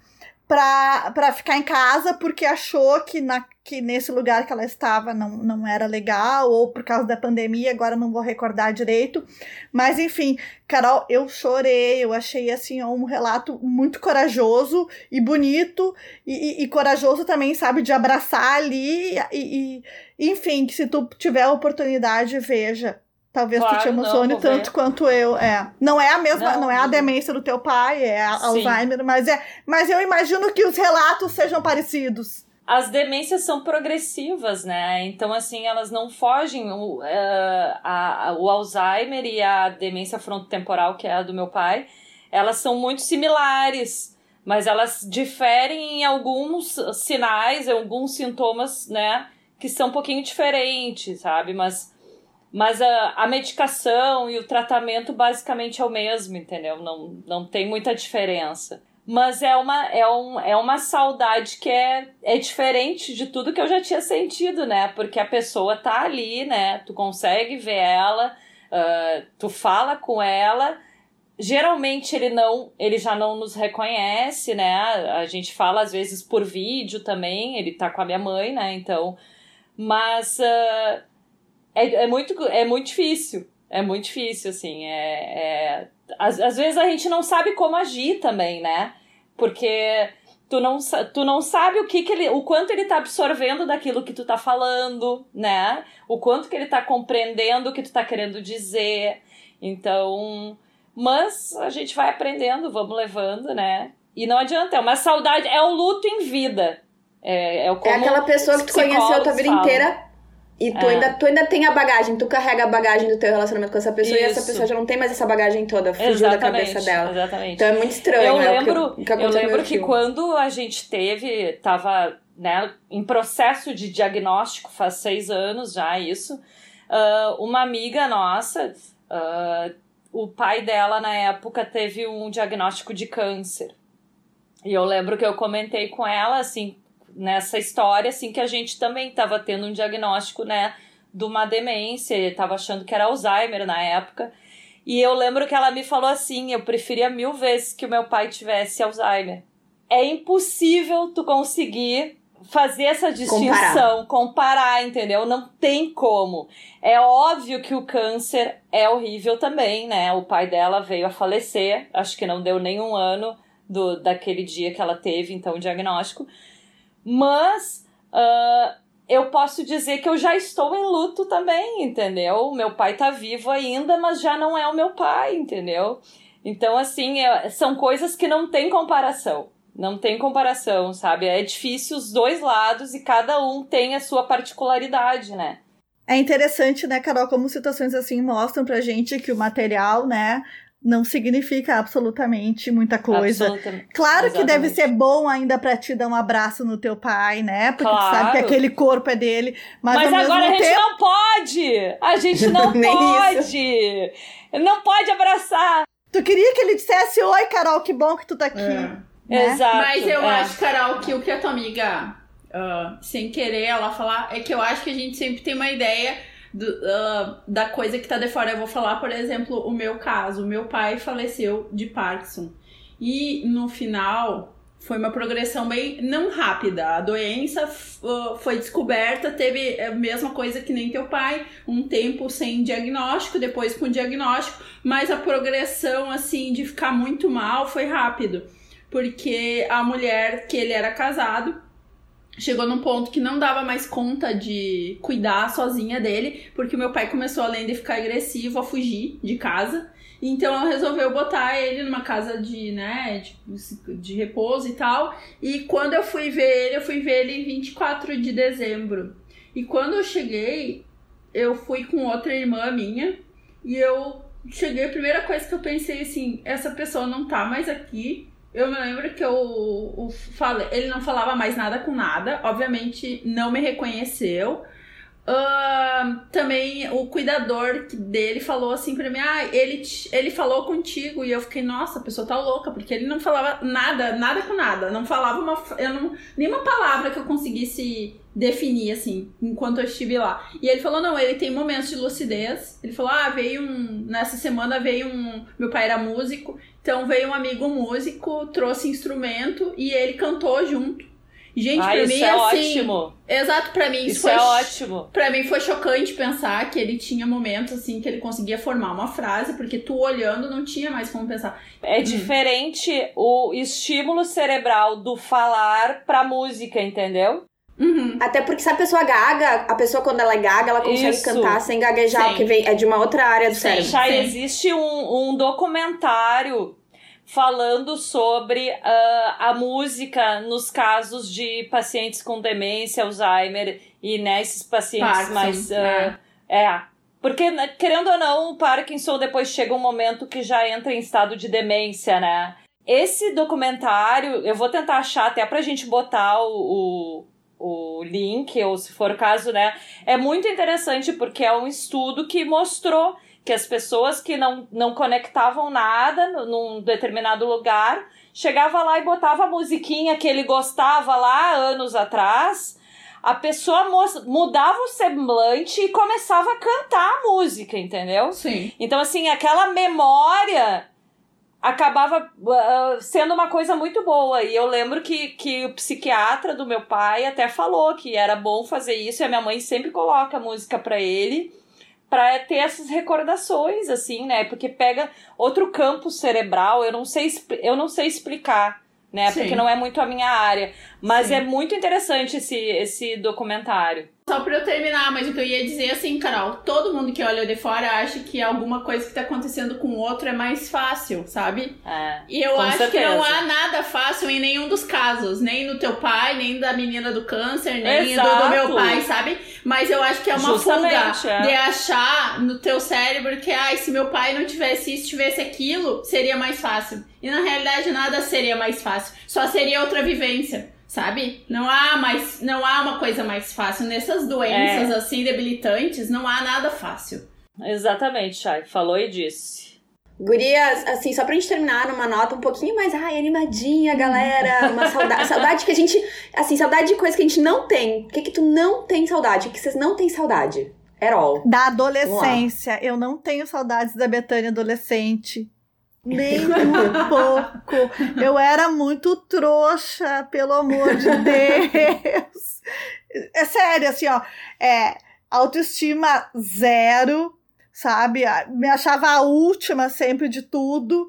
para ficar em casa porque achou que na, que nesse lugar que ela estava não, não era legal, ou por causa da pandemia, agora não vou recordar direito. Mas enfim, Carol, eu chorei, eu achei assim um relato muito corajoso e bonito, e, e, e corajoso também, sabe, de abraçar ali, e, e, enfim, que se tu tiver a oportunidade, veja. Talvez claro, tu te emocione não, tanto quanto eu. É. Não é a mesma, não, não é a demência do teu pai, é Alzheimer, mas é. Mas eu imagino que os relatos sejam parecidos as demências são progressivas, né? Então, assim, elas não fogem. O, uh, a, o Alzheimer e a demência frontotemporal, que é a do meu pai, elas são muito similares, mas elas diferem em alguns sinais, em alguns sintomas, né? Que são um pouquinho diferentes, sabe? Mas, mas a, a medicação e o tratamento basicamente é o mesmo, entendeu? Não, não tem muita diferença. Mas é uma, é, um, é uma saudade que é, é diferente de tudo que eu já tinha sentido, né? Porque a pessoa tá ali, né? Tu consegue ver ela, uh, tu fala com ela. Geralmente ele não, ele já não nos reconhece, né? A gente fala às vezes por vídeo também, ele tá com a minha mãe, né? Então, mas uh, é, é, muito, é muito difícil. É muito difícil, assim. É, é... Às, às vezes a gente não sabe como agir também, né? Porque tu não, tu não sabe o que, que ele. o quanto ele tá absorvendo daquilo que tu tá falando, né? O quanto que ele tá compreendendo o que tu tá querendo dizer. Então. Mas a gente vai aprendendo, vamos levando, né? E não adianta, é uma saudade, é um luto em vida. É, é, é aquela pessoa que tu conheceu a tua vida falam. inteira e tu, é. ainda, tu ainda tem a bagagem, tu carrega a bagagem do teu relacionamento com essa pessoa Isso. e essa pessoa já não tem mais essa bagagem toda, fugiu exatamente, da cabeça dela. Exatamente. Então é muito estranho. Eu né, lembro, que, que eu lembro que quando a gente teve, tava né, em processo de diagnóstico, faz seis anos já isso, uh, uma amiga nossa, uh, o pai dela na época teve um diagnóstico de câncer. E eu lembro que eu comentei com ela assim, nessa história, assim, que a gente também estava tendo um diagnóstico, né, de uma demência, estava achando que era Alzheimer na época. E eu lembro que ela me falou assim: eu preferia mil vezes que o meu pai tivesse Alzheimer. É impossível tu conseguir fazer essa distinção, comparar. comparar, entendeu? Não tem como. É óbvio que o câncer é horrível também, né? O pai dela veio a falecer, acho que não deu nenhum ano do daquele dia que ela teve, então, o diagnóstico. Mas uh, eu posso dizer que eu já estou em luto também, entendeu? Meu pai tá vivo ainda, mas já não é o meu pai, entendeu? Então, assim, é, são coisas que não tem comparação. Não tem comparação, sabe? É difícil os dois lados e cada um tem a sua particularidade, né? É interessante, né, Carol, como situações assim mostram pra gente que o material, né, não significa absolutamente muita coisa. Absolutamente. Claro Exatamente. que deve ser bom ainda para te dar um abraço no teu pai, né? Porque claro. tu sabe que aquele corpo é dele. Mas, mas agora a gente tempo... não pode! A gente não pode! Não pode abraçar! Tu queria que ele dissesse: Oi, Carol, que bom que tu tá aqui. É. Né? Exato. Mas eu é. acho, Carol, que o que a tua amiga, uh, sem querer ela falar, é que eu acho que a gente sempre tem uma ideia do, uh, da coisa que tá de fora. Eu vou falar, por exemplo, o meu caso. Meu pai faleceu de Parkinson. E no final foi uma progressão bem não rápida. A doença uh, foi descoberta, teve a mesma coisa que nem teu pai, um tempo sem diagnóstico, depois com diagnóstico, mas a progressão assim de ficar muito mal foi rápido, porque a mulher que ele era casado chegou num ponto que não dava mais conta de cuidar sozinha dele, porque meu pai começou, além de ficar agressivo, a fugir de casa. Então ela resolveu botar ele numa casa de, né, de, de repouso e tal. E quando eu fui ver ele, eu fui ver ele em 24 de dezembro. E quando eu cheguei, eu fui com outra irmã minha. E eu cheguei, a primeira coisa que eu pensei assim, essa pessoa não tá mais aqui eu me lembro que eu, eu falei, ele não falava mais nada com nada, obviamente não me reconheceu. Uh, também o cuidador dele falou assim pra mim: Ah, ele, ele falou contigo. E eu fiquei, nossa, a pessoa tá louca, porque ele não falava nada, nada com nada. Não falava uma. Eu não, nenhuma palavra que eu conseguisse definir, assim, enquanto eu estive lá. E ele falou: não, ele tem momentos de lucidez. Ele falou: ah, veio um. Nessa semana veio um. Meu pai era músico, então veio um amigo músico, trouxe instrumento e ele cantou junto. Gente, ah, pra isso mim, é assim. Ótimo. Exato, pra mim isso, isso foi. é ótimo. Pra mim foi chocante pensar que ele tinha momentos, assim, que ele conseguia formar uma frase, porque tu olhando não tinha mais como pensar. É hum. diferente o estímulo cerebral do falar pra música, entendeu? Uhum. Até porque se a pessoa gaga, a pessoa quando ela é gaga, ela consegue Isso. cantar sem gaguejar, Sim. porque vem, é de uma outra área do Sim. cérebro. Já existe um, um documentário falando sobre uh, a música nos casos de pacientes com demência, Alzheimer e nesses né, pacientes Parkinson, mais. Uh, é. é. Porque, né, querendo ou não, o Parkinson depois chega um momento que já entra em estado de demência, né? Esse documentário, eu vou tentar achar até pra gente botar o, o, o link, ou se for o caso, né? É muito interessante porque é um estudo que mostrou que as pessoas que não, não conectavam nada num determinado lugar chegava lá e botava a musiquinha que ele gostava lá anos atrás. A pessoa mudava o semblante e começava a cantar a música, entendeu? Sim. Então, assim, aquela memória acabava uh, sendo uma coisa muito boa. E eu lembro que, que o psiquiatra do meu pai até falou que era bom fazer isso, e a minha mãe sempre coloca música para ele para ter essas recordações, assim, né? Porque pega outro campo cerebral, eu não sei, eu não sei explicar, né? Sim. Porque não é muito a minha área. Mas Sim. é muito interessante esse, esse documentário. Só pra eu terminar, mas o que eu ia dizer assim, Carol, todo mundo que olha de fora acha que alguma coisa que tá acontecendo com o outro é mais fácil, sabe? É, e eu acho certeza. que não há nada fácil em nenhum dos casos, nem no teu pai, nem da menina do câncer, nem do, do, meu pai, sabe? Mas eu acho que é uma Justamente, fuga é. de achar no teu cérebro que, ai, se meu pai não tivesse isso, tivesse aquilo, seria mais fácil. E na realidade nada seria mais fácil, só seria outra vivência sabe? Não há mais, não há uma coisa mais fácil nessas doenças é. assim debilitantes, não há nada fácil. Exatamente, Chay, falou e disse. Gurias, assim, só pra gente terminar numa nota um pouquinho mais, ai, animadinha, galera, uma saudade, saudade que a gente, assim, saudade de coisa que a gente não tem. O que que tu não tem saudade? O que vocês não têm saudade? Erol. Da adolescência. Eu não tenho saudades da Betânia adolescente. Nem um pouco. Eu era muito trouxa, pelo amor de Deus. É sério, assim, ó. É, autoestima zero, sabe? Me achava a última sempre de tudo.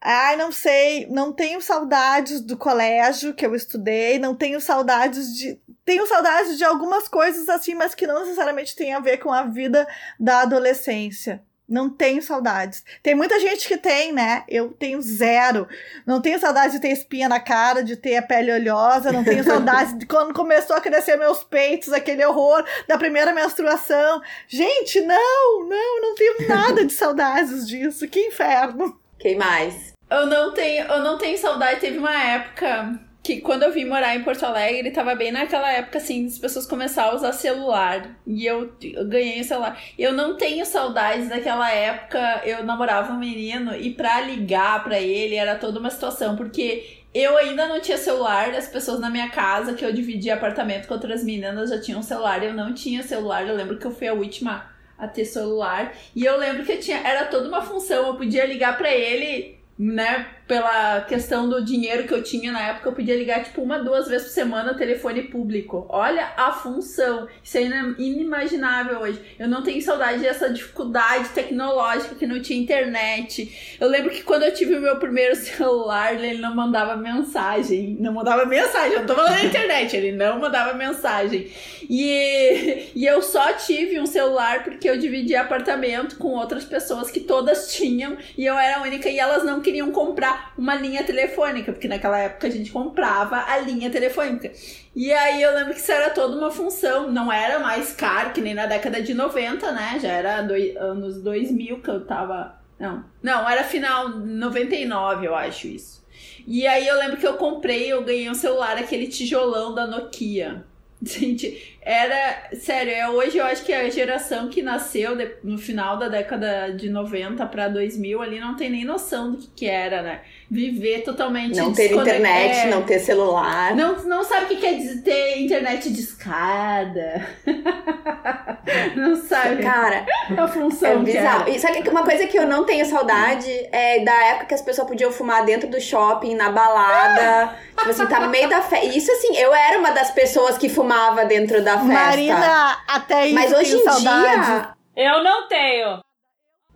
Ai, não sei, não tenho saudades do colégio que eu estudei, não tenho saudades de tenho saudades de algumas coisas assim, mas que não necessariamente tem a ver com a vida da adolescência. Não tenho saudades. Tem muita gente que tem, né? Eu tenho zero. Não tenho saudade de ter espinha na cara, de ter a pele oleosa. Não tenho saudade de quando começou a crescer meus peitos, aquele horror da primeira menstruação. Gente, não, não, não tenho nada de saudades disso. Que inferno. Quem mais? Eu não tenho, eu não tenho saudade. Teve uma época que quando eu vim morar em Porto Alegre, tava bem naquela época, assim, as pessoas começaram a usar celular. E eu, eu ganhei o celular. Eu não tenho saudades daquela época, eu namorava um menino e pra ligar pra ele era toda uma situação, porque eu ainda não tinha celular, as pessoas na minha casa, que eu dividia apartamento com outras meninas, já tinham celular, eu não tinha celular, eu lembro que eu fui a última a ter celular. E eu lembro que tinha, era toda uma função, eu podia ligar para ele, né, pela questão do dinheiro que eu tinha na época, eu podia ligar tipo uma, duas vezes por semana telefone público. Olha a função. Isso é inimaginável hoje. Eu não tenho saudade dessa dificuldade tecnológica que não tinha internet. Eu lembro que quando eu tive o meu primeiro celular, ele não mandava mensagem. Não mandava mensagem, eu não tô falando da internet, ele não mandava mensagem. E, e eu só tive um celular porque eu dividi apartamento com outras pessoas que todas tinham e eu era a única e elas não queriam comprar uma linha telefônica, porque naquela época a gente comprava a linha telefônica. E aí eu lembro que isso era toda uma função, não era mais caro que nem na década de 90, né? Já era dois, anos 2000 que eu tava. Não, não, era final 99, eu acho isso. E aí eu lembro que eu comprei, eu ganhei um celular, aquele tijolão da Nokia. Gente, era. Sério, é, hoje eu acho que a geração que nasceu de, no final da década de 90 para 2000 ali não tem nem noção do que, que era, né? Viver totalmente. Não ter internet, é, não ter celular. Não, não sabe o que quer dizer ter internet de escada. não sabe. Cara, a função. É bizarro. E sabe que uma coisa que eu não tenho saudade é da época que as pessoas podiam fumar dentro do shopping, na balada. tipo assim, tá no meio da festa. Isso assim, eu era uma das pessoas que fumava dentro da festa. Marina, até isso Mas hoje em saudade. dia. Eu não tenho.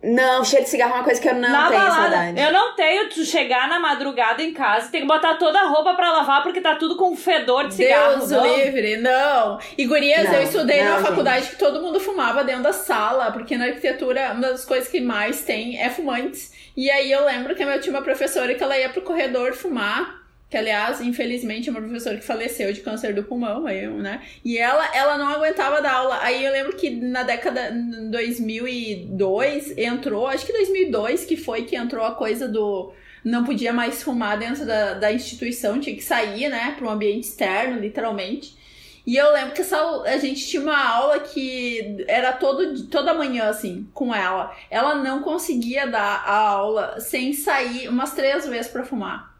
Não, cheiro de cigarro é uma coisa que eu não na tenho balada, saudade. Eu não tenho tu chegar na madrugada em casa e tem que botar toda a roupa pra lavar porque tá tudo com fedor de cigarro. Deus não? livre, não. E gurias, Não, eu estudei não, numa gente. faculdade que todo mundo fumava dentro da sala, porque na arquitetura uma das coisas que mais tem é fumantes. E aí eu lembro que eu tinha uma professora que ela ia pro corredor fumar. Que, aliás, infelizmente, é uma professora que faleceu de câncer do pulmão, aí, né? E ela, ela não aguentava dar aula. Aí eu lembro que na década em 2002 entrou, acho que 2002 que foi que entrou a coisa do não podia mais fumar dentro da, da instituição, tinha que sair, né, para um ambiente externo, literalmente. E eu lembro que essa, a gente tinha uma aula que era todo, toda manhã, assim, com ela. Ela não conseguia dar a aula sem sair umas três vezes para fumar.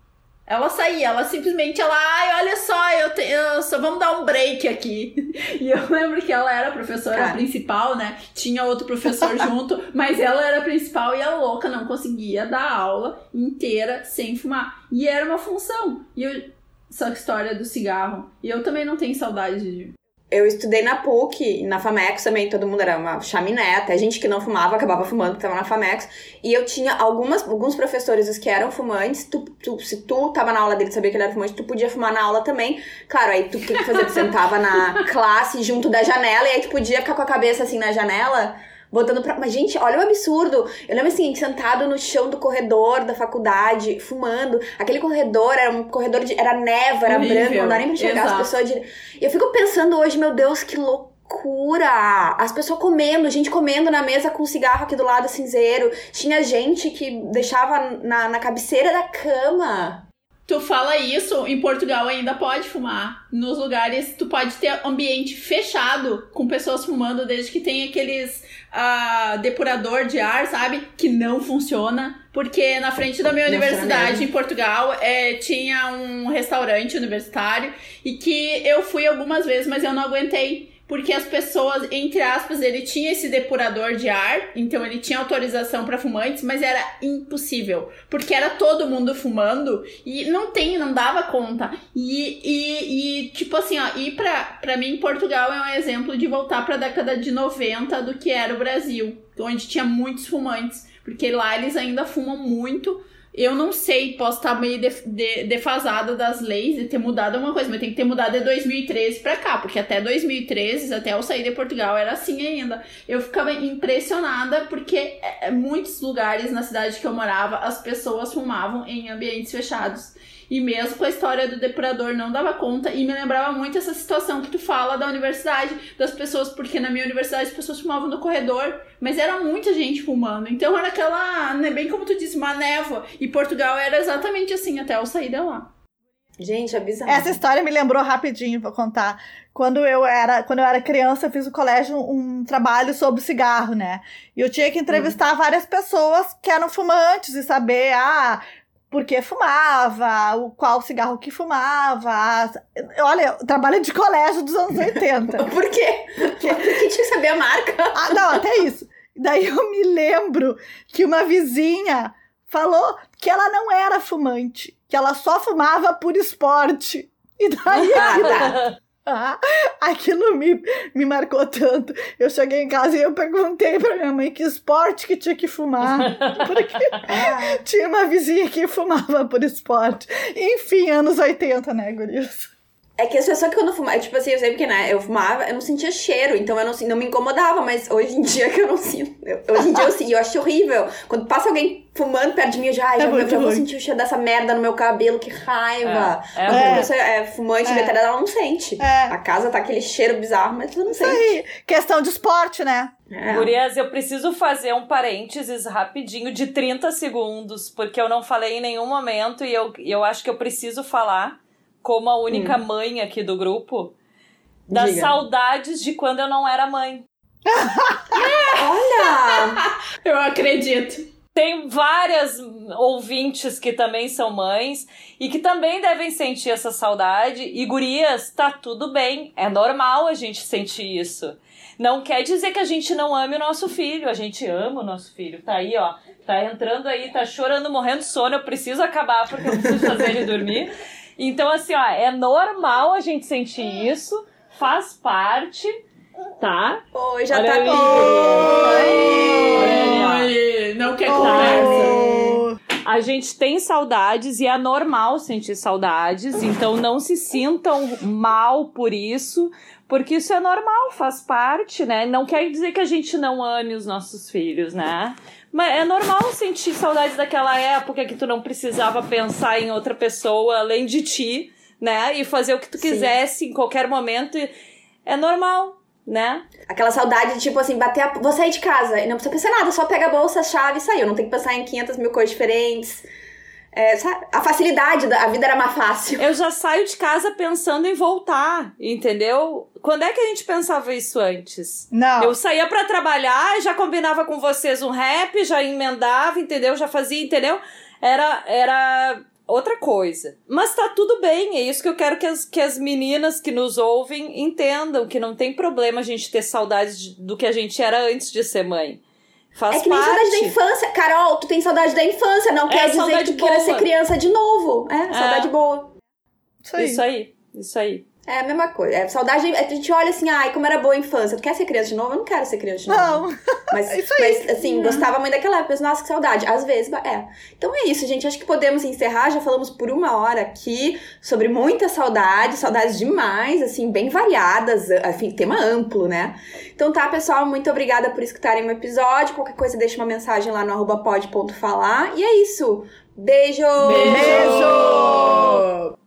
Ela saía, ela simplesmente, ela, ai, olha só, eu tenho, só vamos dar um break aqui. E eu lembro que ela era a professora Cara. principal, né? Tinha outro professor junto, mas ela era a principal e a louca não conseguia dar aula inteira sem fumar. E era uma função. E eu, essa história do cigarro. E eu também não tenho saudade de. Eu estudei na PUC, na Famex também, todo mundo era uma chaminé, até gente que não fumava acabava fumando, porque tava na Famex. E eu tinha algumas, alguns professores que eram fumantes, tu, tu- se tu tava na aula dele sabia que ele era fumante, tu podia fumar na aula também. Claro, aí tu que fazia? Tu sentava na classe junto da janela, e aí tu podia ficar com a cabeça assim na janela, botando pra. Mas, gente, olha o absurdo. Eu lembro assim, sentado no chão do corredor da faculdade, fumando. Aquele corredor era um corredor de. Era neva, era Horrível. branco, não dá nem pra enxergar as pessoas de. E eu fico pensando hoje, meu Deus, que loucura! As pessoas comendo, gente comendo na mesa com cigarro aqui do lado cinzeiro. Tinha gente que deixava na, na cabeceira da cama. Tu fala isso, em Portugal ainda pode fumar. Nos lugares, tu pode ter ambiente fechado com pessoas fumando, desde que tem aqueles ah, depurador de ar, sabe? Que não funciona. Porque na frente da minha universidade, em Portugal, é, tinha um restaurante universitário e que eu fui algumas vezes, mas eu não aguentei. Porque as pessoas, entre aspas, ele tinha esse depurador de ar, então ele tinha autorização para fumantes, mas era impossível, porque era todo mundo fumando e não tem, não dava conta. E, e, e tipo assim, ó, ir pra, pra mim, Portugal é um exemplo de voltar pra década de 90 do que era o Brasil, onde tinha muitos fumantes, porque lá eles ainda fumam muito. Eu não sei, posso estar meio de, de, defasada das leis e ter mudado alguma coisa, mas tem que ter mudado de 2013 pra cá, porque até 2013, até eu sair de Portugal, era assim ainda. Eu ficava impressionada porque é, é, muitos lugares na cidade que eu morava, as pessoas fumavam em ambientes fechados. E mesmo com a história do depurador não dava conta e me lembrava muito essa situação que tu fala da universidade, das pessoas, porque na minha universidade as pessoas fumavam no corredor, mas era muita gente fumando. Então era aquela, né, bem como tu disse, uma névoa. E Portugal era exatamente assim até eu sair de lá. Gente, é bizarro. Essa história me lembrou rapidinho, vou contar. Quando eu era, quando eu era criança, eu fiz no colégio um trabalho sobre cigarro, né? E eu tinha que entrevistar uhum. várias pessoas que eram fumantes e saber, ah, porque fumava, o qual cigarro que fumava. Olha, trabalho de colégio dos anos 80. Por quê? Porque, Porque tinha que saber a marca. Ah, não, até isso. Daí eu me lembro que uma vizinha falou que ela não era fumante, que ela só fumava por esporte. E daí. Ah, aquilo me, me marcou tanto. Eu cheguei em casa e eu perguntei pra minha mãe que esporte que tinha que fumar. Porque ah. tinha uma vizinha que fumava por esporte. Enfim, anos 80, né, Gurias? É que as pessoas que quando fumava, tipo assim, eu sei porque, né, eu fumava, eu não sentia cheiro, então eu não, não me incomodava, mas hoje em dia que eu não sinto. Eu, hoje em dia eu sinto, eu acho horrível. Quando passa alguém fumando perto de mim, eu já, é já, eu já vou sentir o cheiro dessa merda no meu cabelo, que raiva. É, é, Quando a pessoa é fumante, é. ela não sente. É. A casa tá aquele cheiro bizarro, mas ela não Isso sente. Aí. Questão de esporte, né? É. Gurias, eu preciso fazer um parênteses rapidinho de 30 segundos, porque eu não falei em nenhum momento e eu, eu acho que eu preciso falar como a única hum. mãe aqui do grupo, das Diga. saudades de quando eu não era mãe. Olha! Eu acredito. Tem várias ouvintes que também são mães e que também devem sentir essa saudade. E gurias, tá tudo bem. É normal a gente sentir isso. Não quer dizer que a gente não ame o nosso filho. A gente ama o nosso filho. Tá aí, ó. Tá entrando aí, tá chorando, morrendo de sono. Eu preciso acabar porque eu preciso fazer ele dormir. Então, assim, ó, é normal a gente sentir isso, faz parte, tá? Oi, já Olha tá ali. Oi. Oi. Não quer conversa. A gente tem saudades e é normal sentir saudades, então não se sintam mal por isso, porque isso é normal, faz parte, né? Não quer dizer que a gente não ame os nossos filhos, né? Mas é normal sentir saudades daquela época que tu não precisava pensar em outra pessoa além de ti, né? E fazer o que tu quisesse Sim. em qualquer momento. É normal, né? Aquela saudade de, tipo assim, bater a... Vou sair de casa e não precisa pensar nada, só pega a bolsa, a chave e saiu. Não tem que pensar em 500 mil coisas diferentes. É, a facilidade, da, a vida era mais fácil. Eu já saio de casa pensando em voltar, entendeu? Quando é que a gente pensava isso antes? Não. Eu saía para trabalhar, já combinava com vocês um rap, já emendava, entendeu? Já fazia, entendeu? Era, era outra coisa. Mas tá tudo bem, é isso que eu quero que as, que as meninas que nos ouvem entendam, que não tem problema a gente ter saudades do que a gente era antes de ser mãe. Faz é que nem parte. saudade da infância. Carol, tu tem saudade da infância, não é, quer dizer que tu boa. queira ser criança de novo. É, é. saudade boa. Isso aí. Isso aí. Isso aí. É a mesma coisa. É, saudade, a gente olha assim, ai, como era boa a infância. Tu quer ser criança de novo? Eu não quero ser criança de novo. Não. Mas, é mas assim, gostava muito daquela época. Nossa, que saudade. Às vezes, é. Então é isso, gente. Acho que podemos encerrar. Já falamos por uma hora aqui sobre muita saudade, saudades demais, assim, bem variadas. Enfim, tema amplo, né? Então tá, pessoal, muito obrigada por escutarem o episódio. Qualquer coisa, deixa uma mensagem lá no arroba pod.falar. E é isso. Beijo! Beijo! Beijo!